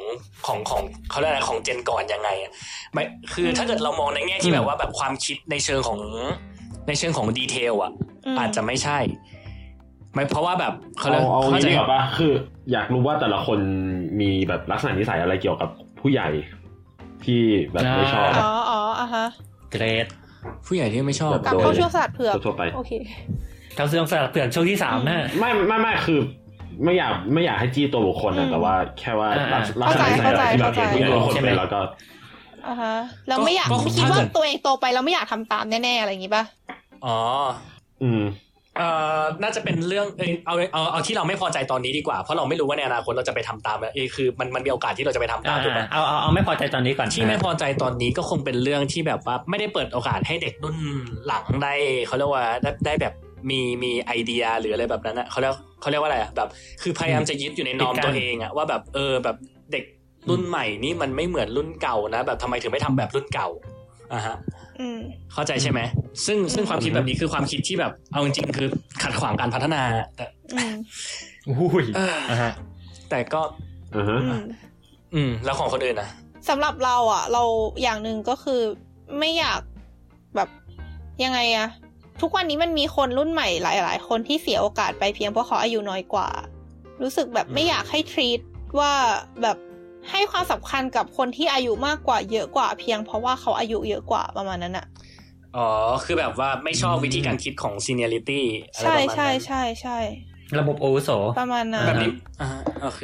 ของของเขาเรียกอะไรของเจนก่อนยังไงอะไม่คือถ้าเกิดเรามองในแง่ที่แบบว่าแบบความคิดในเชิงของในเชิงของดีเทลอะอืมอาจจะไม่ใช่ ไม่เพราะว่าแบบเขาเรียเอากเอาเข้างี้ใจดีกว่าปะคือ อยากรู้ว่าแต่ละคนมีแบบลักษณะนิสัยอะไรเกี่ยวกับผู้ใหญ่ที่แบบไม่ชอบอ๋ออ๋ออะฮะเกรด ผู้ใหญ่ที่ไม่ชอบแบบกลับเข้าช่วงศาสตร์เผือกทั่วๆไปโอเคเขาเสื่อมสลับเปลี่ยนช่วงที่สามนะไม่ไม่ไม่คือไม่อยากไม่อยากให้จี้ตัวบุคคลอืนะมแต่ว่าแค่ว่าอ่าลักลักษณะนิสัยอะไรที่เราเห็นผู้ใหญ่ทุกคนเข้าใจเป็นแล้วก็อะฮะเราไม่อยากก็ไม่คิดถ้าว่าเกิดตัวเองโตไปเราไม่อยากทำตามแน่ๆอะไรอย่างงี้ป่ะอ๋อ อืม เอ่อน่าจะเป็นเรื่องเอยเอาเอาเอาที่เราไม่พอใจตอนนี้ดีกว่าเพราะเราไม่รู้ว่าในอนาคตเราจะไปทำตามเอยคือมันมันมีโอกาสที่เราจะไปทำตามถูกไหมเอาเอาเอาไม่พอใจตอนนี้ก่อนที่ไม่พอใจตอนนี้ก็คงเป็นเรื่องที่แบบว่าไม่ได้เปิดโอกาสให้เด็กรุ่นหลังได้เขาเรียกว่าได้ได้แบบมีมีไอเดียหรืออะไรแบบนั้นอะเขาเรียกเขาเรียกว่าอะไรอะแบบ คือพยายามจะยึดอยู่ในนอมตัวเองอะว่าแบบเออแบบเด็กรุ่นใหม่นี่มันไม่เหมือนรุ่นเก่านะ แบบทำไมถึงไม่ทำแบบรุ่นเก่าอะฮะอืม เข้าใจใช่ไหมซึ่งซึ่งความคิดแบบนี้คือความคิดที่แบบ เอาจริงๆคือขัดขวางการพัฒนา แต่อืมอุ้ยเอออ่าฮะแต่ก็อือฮะอืมอืม แล้วของคนอื่นนะสำหรับเราอะ เราอย่างหนึ่งก็คือไม่อยากแบบยังไงอะทุกวันนี้มันมีคนรุ่นใหม่หลาย ๆ คนที่เสียโอกาสไปเพียงเพราะเขาอายุน้อยกว่า รู้สึกแบบไม่อยากให้ทรีตว่าแบบ ให้ความสำคัญกับคนที่อายุมากกว่าเยอะกว่าเพียง เพราะว่าเขาอายุเยอะกว่าประมาณนั้นอะอ๋อ คือแบบว่าไม่ชอบวิธีการคิดของ seniority อะไรใช่ประมาณนั้นใช่ใช่ใช่ระบบโอวุโสประมาณนั้นแบบนี้อ่าฮะโอเค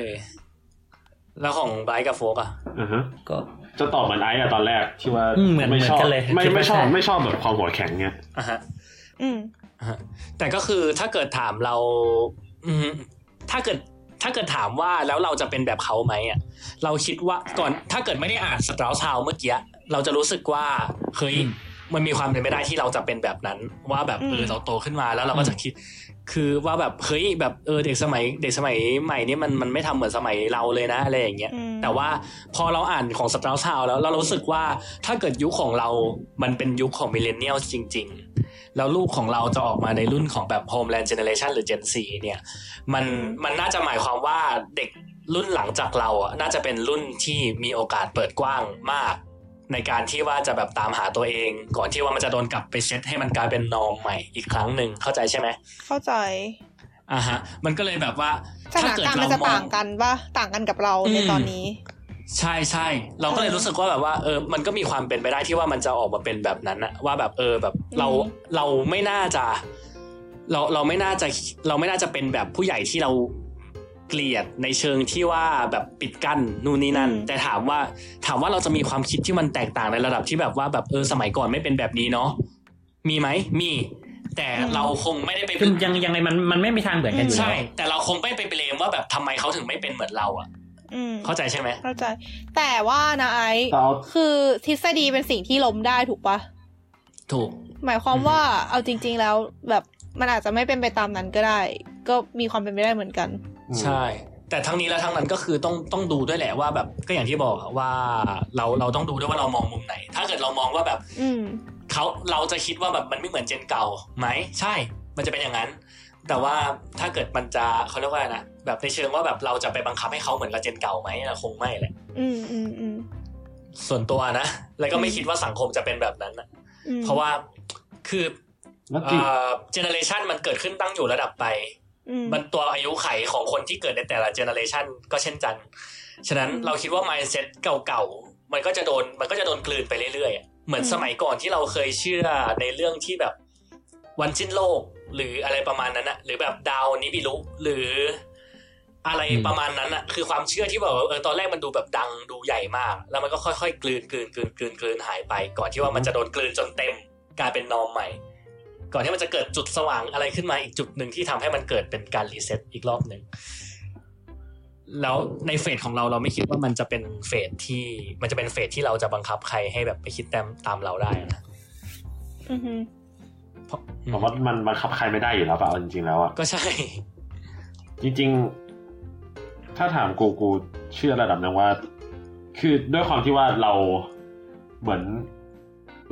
แล้วของไบร์ทกับโฟกอะอือฮะก็จะตอบเหมือนไอ้อะตอนแรกที่ว่าอืมเหมือนไม่ชอบเหมือนกันเลยไม่คิดว่าไม่ชอบใช่ไม่ชอบแบบความหัวแข็งเนี่ยอะฮะ อืมอะฮะแต่ก็คือถ้าเกิดถามเรา อืมถ้าเกิด ถ้าเกิดถามว่าแล้วเราจะเป็นแบบเขาไหมอะเราคิดว่าก่อนถ้าเกิดไม่ได้อ่านสตราชาวเมื่อกี้เราจะรู้สึกว่าเฮ้ย มันมีความเป็นไปได้ที่เราจะเป็นแบบนั้น ว่าแบบเอออืมเราโตขึ้นมาแล้วเราก็จะคิด คือว่าแบบเฮ้ยแบบเออเด็กสมัย เด็กสมัยใหม่นี่มันมันไม่ทำเหมือนสมัยเราเลยนะอะไรอย่างเงี้ยอืมแต่ว่าพอเราอ่านของสตราชาวแล้วเรารู้สึกว่าถ้าเกิดยุคของเรา มันเป็นยุคของมิเลเนียลจริง ๆ แล้วลูกของเราจะออกมาในรุ่นของแบบ Homeland Generation หรือ Gen 4เนี่ยมันมันน่าจะหมายความว่าเด็กรุ่นหลังจากเราอะน่าจะเป็นรุ่นที่มีโอกาสเปิดกว้างมาก ในการที่ว่าจะแบบตามหาตัวเอง ก่อนที่ว่ามันจะโดนกลับไปเซตให้มันกลายเป็นนอมใหม่อีกครั้งหนึ่งเข้าใจใช่ไหมเข้าใจอ่าฮะ มันก็เลยแบบว่าสถานการณ์มันจะต่างกันปะต่างกันกับเราในตอนนี้ ใช่ใช่เราก็เลยรู้สึกว่าแบบว่าเออมันก็มีความเป็นไปได้ที่ว่ามันจะออกมาเป็นแบบนั้นอะว่าแบบเออแบบเราอืมเราไม่น่าจะ เราเราไม่น่าจะเราไม่น่าจะเป็นแบบผู้ใหญ่ที่เรา เกลียดในเชิงที่ว่าแบบปิดกั้นนู่นนี่นั่น แต่ถามว่าถามว่าเราจะมีความคิดที่มันแตกต่างในระดับที่แบบว่าแบบเออสมัยก่อนไม่เป็นแบบนี้เนาะมีไหมมี แต่เราคงไม่ได้ไปคือยังยังไงมันมันไม่มีทางเหมือนกันอยู่แล้ใช่วแต่เราคงไม่ไปเบลมว่าแบบทำไมเขาถึงไม่เป็นเหมือนเราอะอืมเข้าใจใช่ไหมเข้าใจ แต่ว่านะไอซ์แต่เอาคือทฤษฎีเป็นสิ่งที่ล้มได้ถูกปะถูก หมายความว่าเอาจริง ๆ แล้วแบบ มันอาจจะไม่เป็นไปตามนั้นก็ได้ ก็มีความเป็นไปได้เหมือนกัน ใช่ แต่ทั้งนี้และทั้งนั้นก็คือต้องต้องดูด้วยแหละว่าแบบก็อย่างที่บอกอะว่าเราเราต้องดูด้วยว่าเรามองมุมไหน ถ้าเกิดเรามองว่าแบบ อืมเขาเราจะคิดว่าแบบมันไม่เหมือนเจนเก่าไหมใช่ มันจะเป็นอย่างนั้น แต่ว่าถ้าเกิดมันจะเขาเรียกว่าอะไรนะแบบในเชิงว่าแบบเราจะไปบังคับให้เขาเหมือนกับเจนเก่าไหมอะคงไม่แหละ อืมอืมอืมส่วนตัวนะ แล้วก็ไม่อืมคิดว่าสังคมจะเป็นแบบนั้นนะอืมเพราะว่าคือแล้วจริง เจเนอเรชันมันเกิดขึ้นตั้งอยู่ระดับไปอืมมันตัวอายุไขของคนที่เกิดในแต่ละเจเนอเรชันก็เช่นกัน ฉะนั้นอืมเราคิดว่า mindset เก่าๆ มันก็จะโดนมันก็จะโดนกลืนไปเรื่อยๆอะเหมือนอืมสมัยก่อนที่เราเคยเชื่อในเรื่องที่แบบวันสิ้นโลกหรืออะไรประมาณนั้นอะหรือแบบดาวนิบิรุหรืออะไรอืมประมาณนั้นอะคือความเชื่อที่แบบว่าเออตอนแรกมันดูแบบดังดูใหญ่มาก แล้วมันก็ค่อยๆ กลืนกลืนกลืนกลืนกลืนหายไป ก่อนที่ว่ามันจะโดนกลืนจนเต็มกลายเป็น norm ใหม่ ก่อนที่มันจะเกิดจุดสว่างอะไรขึ้นมาอีกจุดหนึ่งที่ทำให้มันเกิดเป็นการรีเซ็ตอีกรอบหนึ่งแล้วในเฟสของเราเราไม่คิดว่ามันจะเป็นเฟสที่มันจะเป็นเฟสที่เราจะบังคับใครให้แบบไปคิดตามตามเราได้นะอือฮึเพราะผมว่ามันบังคับใครไม่ได้อยู่แล้วป่ะเอาจริงๆแล้วอะก็ใช่ จริง ๆ ถ้าถามกูกูเชื่อระดับหนึงว่า คือด้วยความที่ว่าเราเหมือน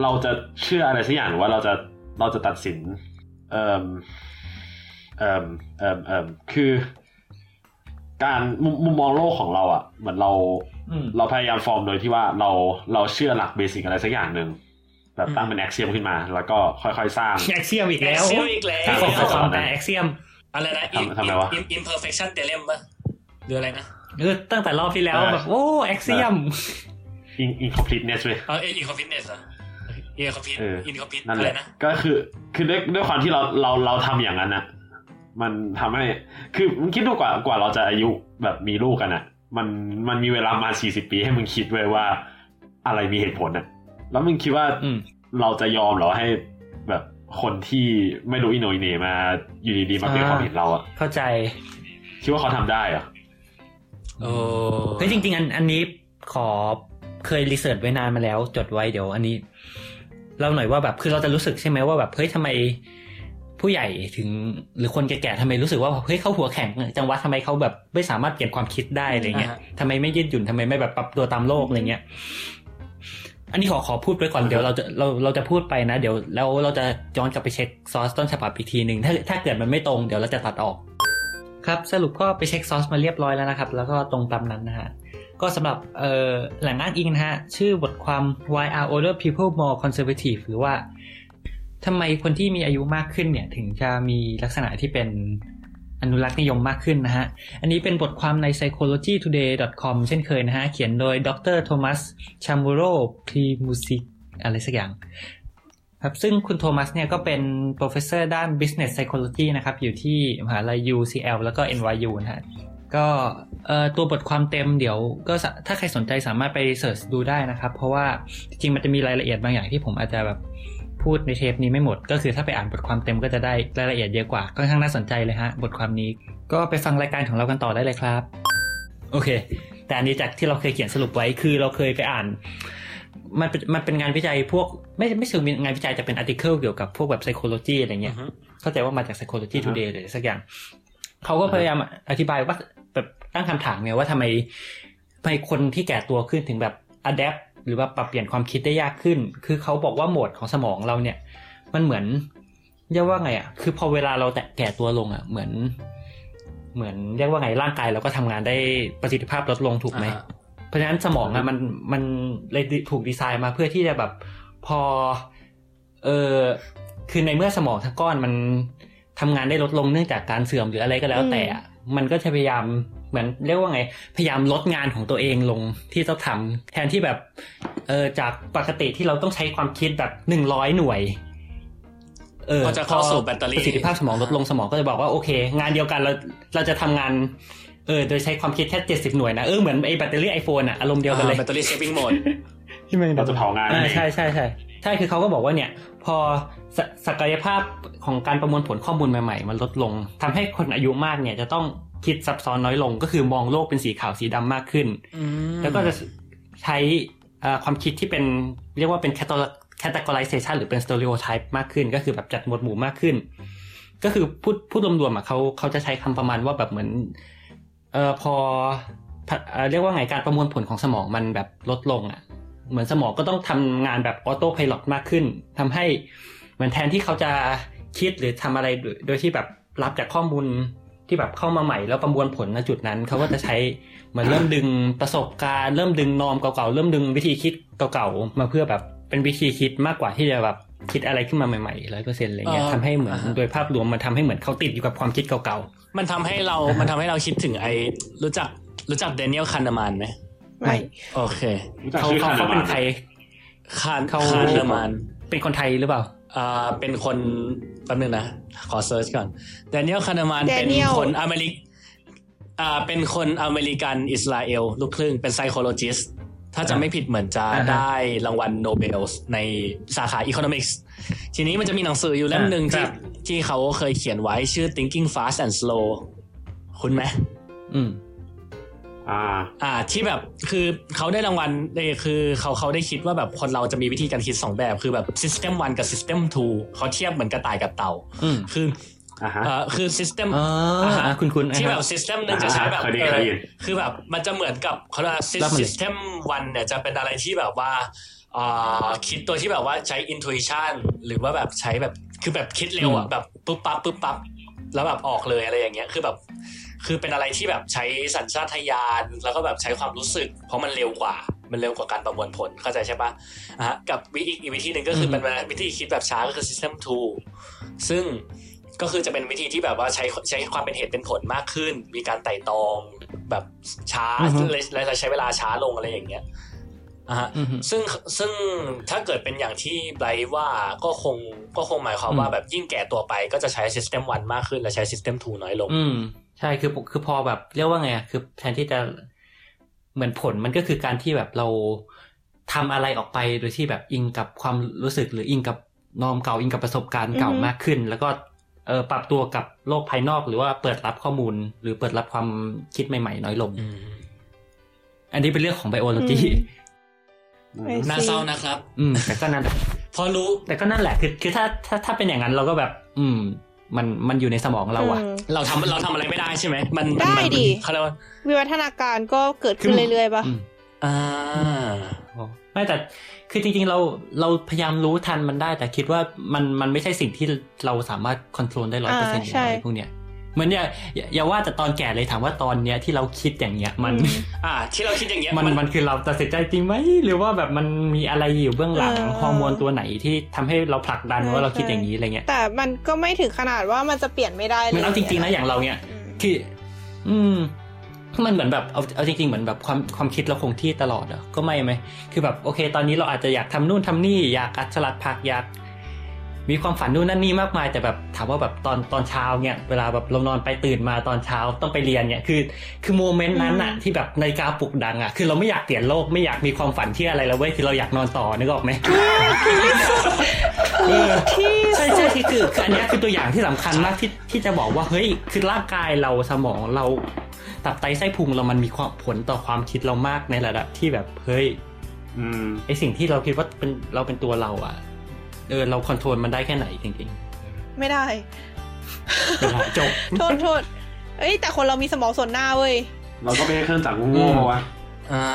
เราจะเชื่ออะไรสักอย่างหรือว่าเราจะ เราจะตัดสินเอ่อเอ่อเอ่อเอ่อคือ การมุมมุมมองโลกของเราอะเหมือนเราอืมเราพยายามฟอร์มโดยที่ว่าเราเราเชื่อหลัก basic อะไรสักอย่างหนึ่งแบบตั้งเป็น axiom ขึ้นมา แล้วก็ค่อยๆสร้าง axiom อีกแล้ว Axiom อีกแล้วขอขอความแปล axiom อะไรนะทำทำไมวะ Im- imperfection theorem ปะหรืออะไรนะเออตั้งแต่รอบที่แล้วเออแบบโอ้ axiom in incompleteness เว้ยเออ incompleteness เหรอ incomplete เออ incomplete นั่นแหละ อะแหไรละนะก็คือคือด้วยด้วยความที่เราเราเราทำอย่างนั้นนะมันทำให้ คือมึงคิดดูกว่ากว่าเราจะอายุแบบมีลูกกันอะมันมันมีเวลามาสี่สิบปีให้มึงคิดไว้ว่า อะไรมีเหตุผลอะแล้วมึงคิดว่าอืมเราจะยอมเหรอให้แบบคนที่ไม่รู้อินโนอิเหนมาอยู่ดีๆมาเปลี่ยนความเห็นเราอะเข้าใจ คิดว่าเขาทำได้เหรอโอ้เฮ้ยจริงๆอันอันนี้ขอเคยรีเสิร์ชไว้นานมาแล้ว จดไว้เดี๋ยว อันนี้ เล่าหน่อยว่าแบบคือเราจะรู้สึกใช่ไหมว่าแบบเฮ้ยทำไมผู้ใหญ่ถึงหรือคนแก่ๆทำไมรู้สึกว่าเฮ้ยเขาหัวแข็งจังวะทำไมเขาแบบไม่สามารถเปลี่ยนความคิดได้อะไรเงี้ยทำไมไม่ยืดหยุ่นทำไมไม่แบบปรับตัวตามโลกอะไรเงี้ย อันนี้ขอขอพูดไปก่อนเดี๋ยวเราจะเราเราจะพูดไปนะเดี๋ยวแล้วเราจะย้อนกลับไปเช็คซอสต้นฉบับอีกทีหนึ่งถ้าถ้าเกิดมันไม่ตรงเดี๋ยวเราจะตัดออก ครับสรุปก็ไปเช็คซอสมาเรียบร้อยแล้วนะครับ แล้วก็ตรงตามนั้นนะฮะ ก็สำหรับแหล่งอ้างอิงนะฮะ ชื่อบทความ Why are older people more conservative หรือว่าทำไมคนที่มีอายุมากขึ้นเนี่ย ถึงจะมีลักษณะที่เป็นอนุรักษ์นิยมมากขึ้นนะฮะ อันนี้เป็นบทความใน psychologytoday.com เช่นเคยนะฮะ เขียนโดยดรโทมัสชามอร์โรพรีมูซิกอะไรสักอย่างครับซึ่งคุณโทมัสเนี่ยก็เป็น professor ด้าน business psychology นะครับ อยู่ที่มหาลัย UCL แล้วก็ NYU นะฮะ ก็เอ่อตัวบทความเต็มเดี๋ยว ก็สะถ้าใครสนใจสามารถไป search ดูได้นะครับ เพราะว่าจริงๆมันจะมีรายละเอียดบางอย่างที่ผมอาจจะแบบพูดในเทปนี้ไม่หมด ก็คือถ้าไปอ่านบทความเต็มก็จะได้รายละเอียดเยอะกว่าก็ค่อนข้างน่าสนใจเลยฮะ บทความนี้ก็ไปฟังรายการของเรากันต่อได้เลยครับ โอเค แต่อันนี้จากที่เราเคยเขียนสรุปไว้คือเราเคยไปอ่าน มันเป็นมันเป็นงานวิจัยพวกไม่ไม่เชิงงานวิจัยแต่เป็นอาร์ติเคิลเกี่ยวกับพวกแบบ psychology อะไรเงี้ยเข้าใจว่ามาจาก psychology อือฮะ today เลยสักอย่างเขาก็พยายามอธิบายว่าแบบ ตั้งคำถามไงว่าทำไมทำไมคนที่แก่ตัวขึ้นถึงแบบ adapt หรือว่าปรับเปลี่ยนความคิดได้ยากขึ้น คือเขาบอกว่าโหมดของสมองเราเนี่ย มันเหมือนเรียกว่าไงอะ คือพอเวลาเราแตะแก่ตัวลงอะ เหมือน เหมือนเรียกว่าไงร่างกายเราก็ทำงานได้ประสิทธิภาพลดลงถูกไหมอ่าเพราะฉะนั้นสมองอะมันมันเลยถูกดีไซน์มาเพื่อที่จะแบบพอ เออคือในเมื่อสมองทั้งก้อนมันทำงานได้ลดลงเนื่องจากการเสื่อมหรืออะไรก็แล้วแต่อะมันก็จะพยายาม เหมือนเรียกว่าไง พยายามลดงานของตัวเองลงที่ต้องทำแทนที่แบบเออจากปกติที่เราต้องใช้ความคิดแบบหนึ่งร้อยหน่วยเออก็จะเข้าสู่แบตเตอรี่ประสิทธิภาพสมองลดลงสมองก็จะบอกว่าโอเค งานเดียวกันเราเราจะทำงานเออโดยใช้ความคิดแค่เจ็ดสิบหน่วยนะเออเหมือนไอ้แบตเตอรี่ iPhone อะอารมณ์เดียวกันเลย battery saving mode ที่มันเราจะเผางานนั่นอ่าเองใช่ใช่ใช่ใช่คือเขาก็บอกว่าเนี่ย พอศศักยภาพของการประมวลผลข้อมูลใหม่ ๆ มันลดลงทำให้คนอายุมากเนี่ยจะต้อง คิดซับซ้อนน้อยลง ก็คือมองโลกเป็นสีขาวสีดำมากขึ้น แล้วก็จะใช้เอ่อความคิดที่เป็นเรียกว่าเป็น catalog- categorization หรือเป็น stereotype มากขึ้น ก็คือแบบจัดหมวดหมู่มากขึ้น ก็คือพูดพูดรวมๆอะเขาเขาจะใช้คำประมาณว่าแบบเหมือนเอ่อพอพะเอ่อเรียกว่าไงการประมวลผลของสมองมันแบบลดลงอะ เหมือนสมองก็ต้องทำงานแบบออโต้พ l o t มากขึ้นทำให้เหมือนแทนที่เขาจะคิดหรือทำอะไรโดยโดยที่แบบรับจากข้อมูล ที่แบบเข้ามาใหม่แล้วประมวลผลณจุดนั้นเขาก็จะใช้เหมือนเริ่มดึงประสบการณ์เริ่มดึงนอมเก่าๆเริ่มดึงวิธีคิดเก่าๆมาเพื่อแบบเป็นวิธีคิดมากกว่าที่จะแบบคิดอะไรขึ้นมาใหม่ๆร้อยเปอร์เซ็นต์อะไรเงี้ยอ่าทำให้เหมือนอ่าฮะโดยภาพรวมมันทำให้เหมือนเขาติดอยู่กับความคิดเก่ามันทำให้เรามันทำให้เราคิดถึงไอ้รู้จักรู้จัก Daniel Kahneman ไหมไม่โอเครู้ๆจักเขาชื่อเขาคาเขานาเป็นมาใครคานเขาคานเดอร์มันเป็นคนไทยหรือเปล่าอ่า เป็นคนแป๊บนึงนะ ขอ search ก่อน Daniel Kahneman เป็น Daniel คนอเมริกอ่าเป็นคนอเมริกันอิสราเอลลูกครึ่งเป็น psychologist ถ้าจะไม่ผิดเหมือนจะอ่าฮะได้รางวัลโนเบลในสาขา Economics ทีนี้มันจะมีหนังสืออยู่เล่มหนึ่งครัที่บที่เขาเคยเขียนไว้ชื่อ Thinking Fast and Slow คุณไหมอืม อ่า อ่าที่แบบคือเขาได้รางวัลเอยคือเขาเขาได้คิดว่าแบบคนเราจะมีวิธีการคิดสองแบบ คือแบบ System 1 กับ System 2เขาเทียบเหมือนกระต่ายกับเต่าอืมคืออ่าฮะเอ่อคือ System อ๋ออ่าอะฮะคุณคุณที่แบบอ่าฮะ System หนึ่งจะใช้แบบเคยได้เออเคยได้ยินคือแบบมันจะเหมือนกับเขาเรียกว่าแล้วมัน System 1เนี่ยจะเป็นอะไรที่แบบว่าอ่าคิดตัวที่แบบว่าใช้ intuition หรือว่าแบบใช้แบบคือแบบคิดเร็วอะแบบปุ๊บปั๊บปุ๊บปั๊บแล้วแบบออกเลยอะไรอย่างเงี้ยคือแบบ คือเป็นอะไรที่แบบใช้สัญชาตญาณแล้วก็แบบใช้ความรู้สึก เพราะมันเร็วกว่า มันเร็วกว่าการประมวลผลเข้าใจใช่ปะอะฮะกับวิธีอีกวิธีหนึ่งก็คือเป็นวิธีคิดแบบช้าก็คือ system 2 ซึ่งก็คือจะเป็นวิธีที่แบบว่าใช้ใช้ความเป็นเหตุเป็นผลมากขึ้น มีการไต่ตรองแบบช้าอือฮึและและใช้เวลาช้าลงอะไรอย่างเงี้ยอะฮะอืมซึ่งซึ่งถ้าเกิดเป็นอย่างที่ไบรท์ว่าก็คงก็คงหมายความว่าอืมแบบยิ่งแก่ตัวไปก็จะใช้ system 1 มากขึ้นและใช้ system 2 น้อยลงอืม ใช่คือคือพอแบบเรียกว่าไงอะคือแทนที่จะเหมือนผลมันก็คือการที่แบบเราทำอะไรออกไปโดยที่แบบอิงกับความรู้สึกหรืออิงกับนอมเก่าอิงกับประสบการณ์เก่าอือฮึมากขึ้น แล้วก็เออปรับตัวกับโลกภายนอกหรือว่าเปิดรับข้อมูล หรือเปิดรับความคิดใหม่ ๆ น้อยลงอืมอันนี้เป็นเรื่องของไบโอโลจีอืมน่าเศร้านะครับ อืมแต่ก็นั่นแหละพอรู้ แต่ก็นั่นแหละคือคือถ้าถ้าถ้าเป็นอย่างนั้นเราก็แบบ อืม มันมันอยู่ในสมองเราอะอืมเราทำเราทำอะไรไม่ได้ใช่ไหมมันมันได้มันดิเขาเรียกว่าวิวัฒนาการก็เกิดขึ้นเรื่อยๆปะอืมอ่าไม่แต่คือจริงๆเราเราพยายามรู้ทันมันได้ แต่คิดว่ามันมันไม่ใช่สิ่งที่เราสามารถควบคุมได้ร้อยเปอร์เซ็นต์อะไรพวกเนี้ย เหมือนอย่าอย่าอย่าว่าแต่ตอนแก่เลยถามว่าตอนเนี้ยที่เราคิดอย่างเงี้ยมันอืมอ่า ที่เราคิดอย่างเงี้ยมันมันคือเราตัดสินใจจริงไหมหรือว่าแบบมันมีอะไรอยู่เบื้องหลังเออฮอร์โมนตัวไหนที่ทำให้เราผลักดันว่าเราคิดอย่างนี้อะไรเงี้ยแต่มันก็ไม่ถึงขนาดว่ามันจะเปลี่ยนไม่ได้เลยมันเอาจริงๆนะอย่างเราเนี่ยอืมคือ อืมมันเหมือนแบบเอาเอาจริงๆเหมือนแบบความความคิดเราคงที่ตลอดอะก็ไม่ไหมคือแบบโอเค ตอนนี้เราอาจจะอยากทำนู่นทำนี่อยากอัดสลัดผักอยาก มีความฝันนู่นนั่นนี่มากมายแต่แบบถามว่าแบบตอนตอนเช้าเนี่ยเวลาแบบเรานอนไปตื่นมาตอนเช้าต้องไปเรียนเนี่ยคือ คือโมเมนต์นั้นอะที่แบบนาฬิกาปลุกดังอะคือเราไม่อยากเปลี่ยนโลกไม่อยากมีความฝันที่อะไรแล้วเว้ยคือเราอยากนอนต่อนึกออกไหมเออที่ใช่ใช่ที่คือคืออันเนี้ยคือตัวอย่างที่สำคัญมากที่ที่จะบอกว่าเฮ้ยคือร่างกายเราสมองเราตับไตไส้พุงเรามันมีความผลต่อความคิดเรามากในระดับที่แบบเฮ้ยอืมไอสิ่งที่เราคิดว่าเป็นเราเป็นตัวเราอะ เออเรา control มันได้แค่ไหนจริงไม่ได้ๆไม่ได้จบ โทษโทษเอ้ยแต่คนเรามีสมองส่วนหน้าเว้ย เราก็ไม่ใช่เครื่องจักรโง่ๆวะอ่า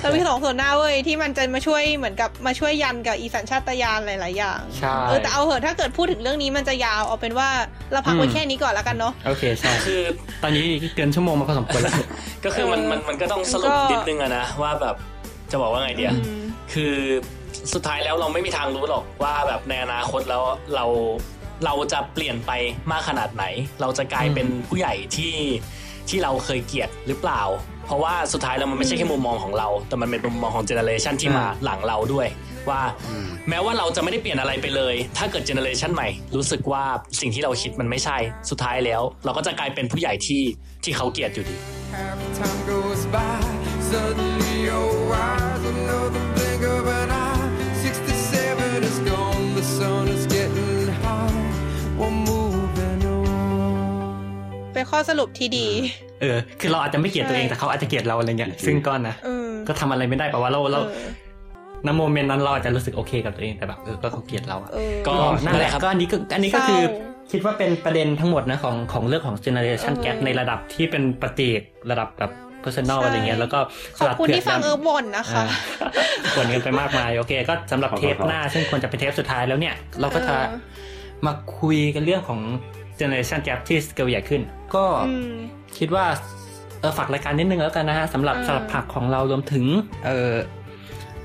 เรามีสมองส่วนหน้าเว้ยที่มันจะมาช่วยเหมือนกับมาช่วยยันกับอีสัญชาตญาณหลาย ๆ อย่างใช่เออแต่เอาเหอะถ้าเกิดพูดถึงเรื่องนี้มันจะยาวเอาเป็นว่าเราพักไว้แค่นี้ก่อนแล้วกันเนาะโอเคใช่คือตอนนี้เกินชั่วโมงมาพอสมควรแล้วก็คือมันเออมันมันก็ต้องสรุปก็นิดนึงอะนะว่าแบบจะบอกว่าไงเดียอืมคือ สุดท้ายแล้วเราไม่มีทางรู้หรอกว่าแบบในอนาคตแล้วเราเราจะเปลี่ยนไปมากขนาดไหน เราจะกลายเป็นผู้ใหญ่ที่ที่เราเคยเกลียดหรือเปล่า เพราะว่าสุดท้ายแล้วมันไม่ใช่แค่มุมมองของเรา แต่มันเป็นมุมมองของเจเนอเรชันที่มาอืมหลังเราด้วย ว่าอืมแม้ว่าเราจะไม่ได้เปลี่ยนอะไรไปเลย ถ้าเกิดเจเนอเรชันใหม่ รู้สึกว่าสิ่งที่เราคิดมันไม่ใช่ สุดท้ายแล้ว เราก็จะกลายเป็นผู้ใหญ่ที่ที่เขาเกลียดอยู่ดี Half time goes by, suddenly you're wise. Another blink of an eye. Sun is getting high. We're moving on. เป็นข้อสรุปที่ดี เออ คือเราอาจจะไม่เกลียดตัวเองใช่แต่เขาอาจจะเกลียดเราอะไรเงี้ยซึ่งก็นะเออก็ทำอะไรไม่ได้แปลว่าเราเราเออณโมเมนต์นั้นเราอาจจะรู้สึกโอเคกับตัวเองแต่แบบเออก็เขาเกลียดเราอะเออก็ก็นั่นแหละครับก็อันนี้ก็อันนี้ก็คือเศร้าคิดว่าเป็นประเด็นทั้งหมดนะของของเรื่องของ generation เออ gap ในระดับที่เป็นปฏิเอกระดับแบบ personal ใช่อะไรเงี้ยแล้วก็ขอบคุณสลัที่ฟังผืเอดอบ่นนะคะอ่าควรกันไปมากมาย โอเค ก็สำหรับเทปหน้า ซึ่งควรจะเป็นเทปสุดท้ายแล้วเนี่ย เราก็จะเออมาคุยกันเรื่องของ generation gap ที่สเกลใหญ่ขึ้น ก็อืมคิดว่าเออฝากรายการนิดนึงแล้วกันนะฮะสำหรับเออสลัดผักของเรารวมถึงเออ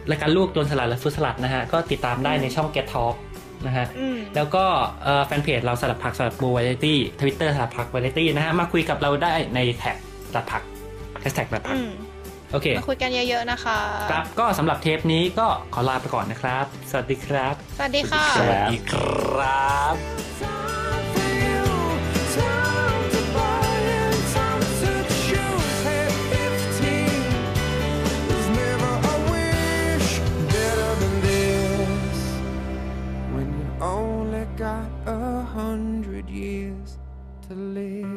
รายการลูกโดนสลัดและฟุตสลัดนะฮะ ก็ติดตามได้ในช่อง Get Talk นะฮะอืมแล้วก็เอ่อแฟนเพจเราสลัดผักสลัดบูวาไรตี้ทวิตเตอร์สลัดผักวาไรตี้นะฮะ มาคุยกับเราได้ในแท็กสลัดผัก แฮชแท็กแบบพักโอเคมาคุยกันเยอะๆนะคะ ครับก็สำหรับเทปนี้ก็ขอลาไปก่อนนะครับ สวัสดีครับ สวัสดีค่ะ สวัสดีครับ got a hundred years to live.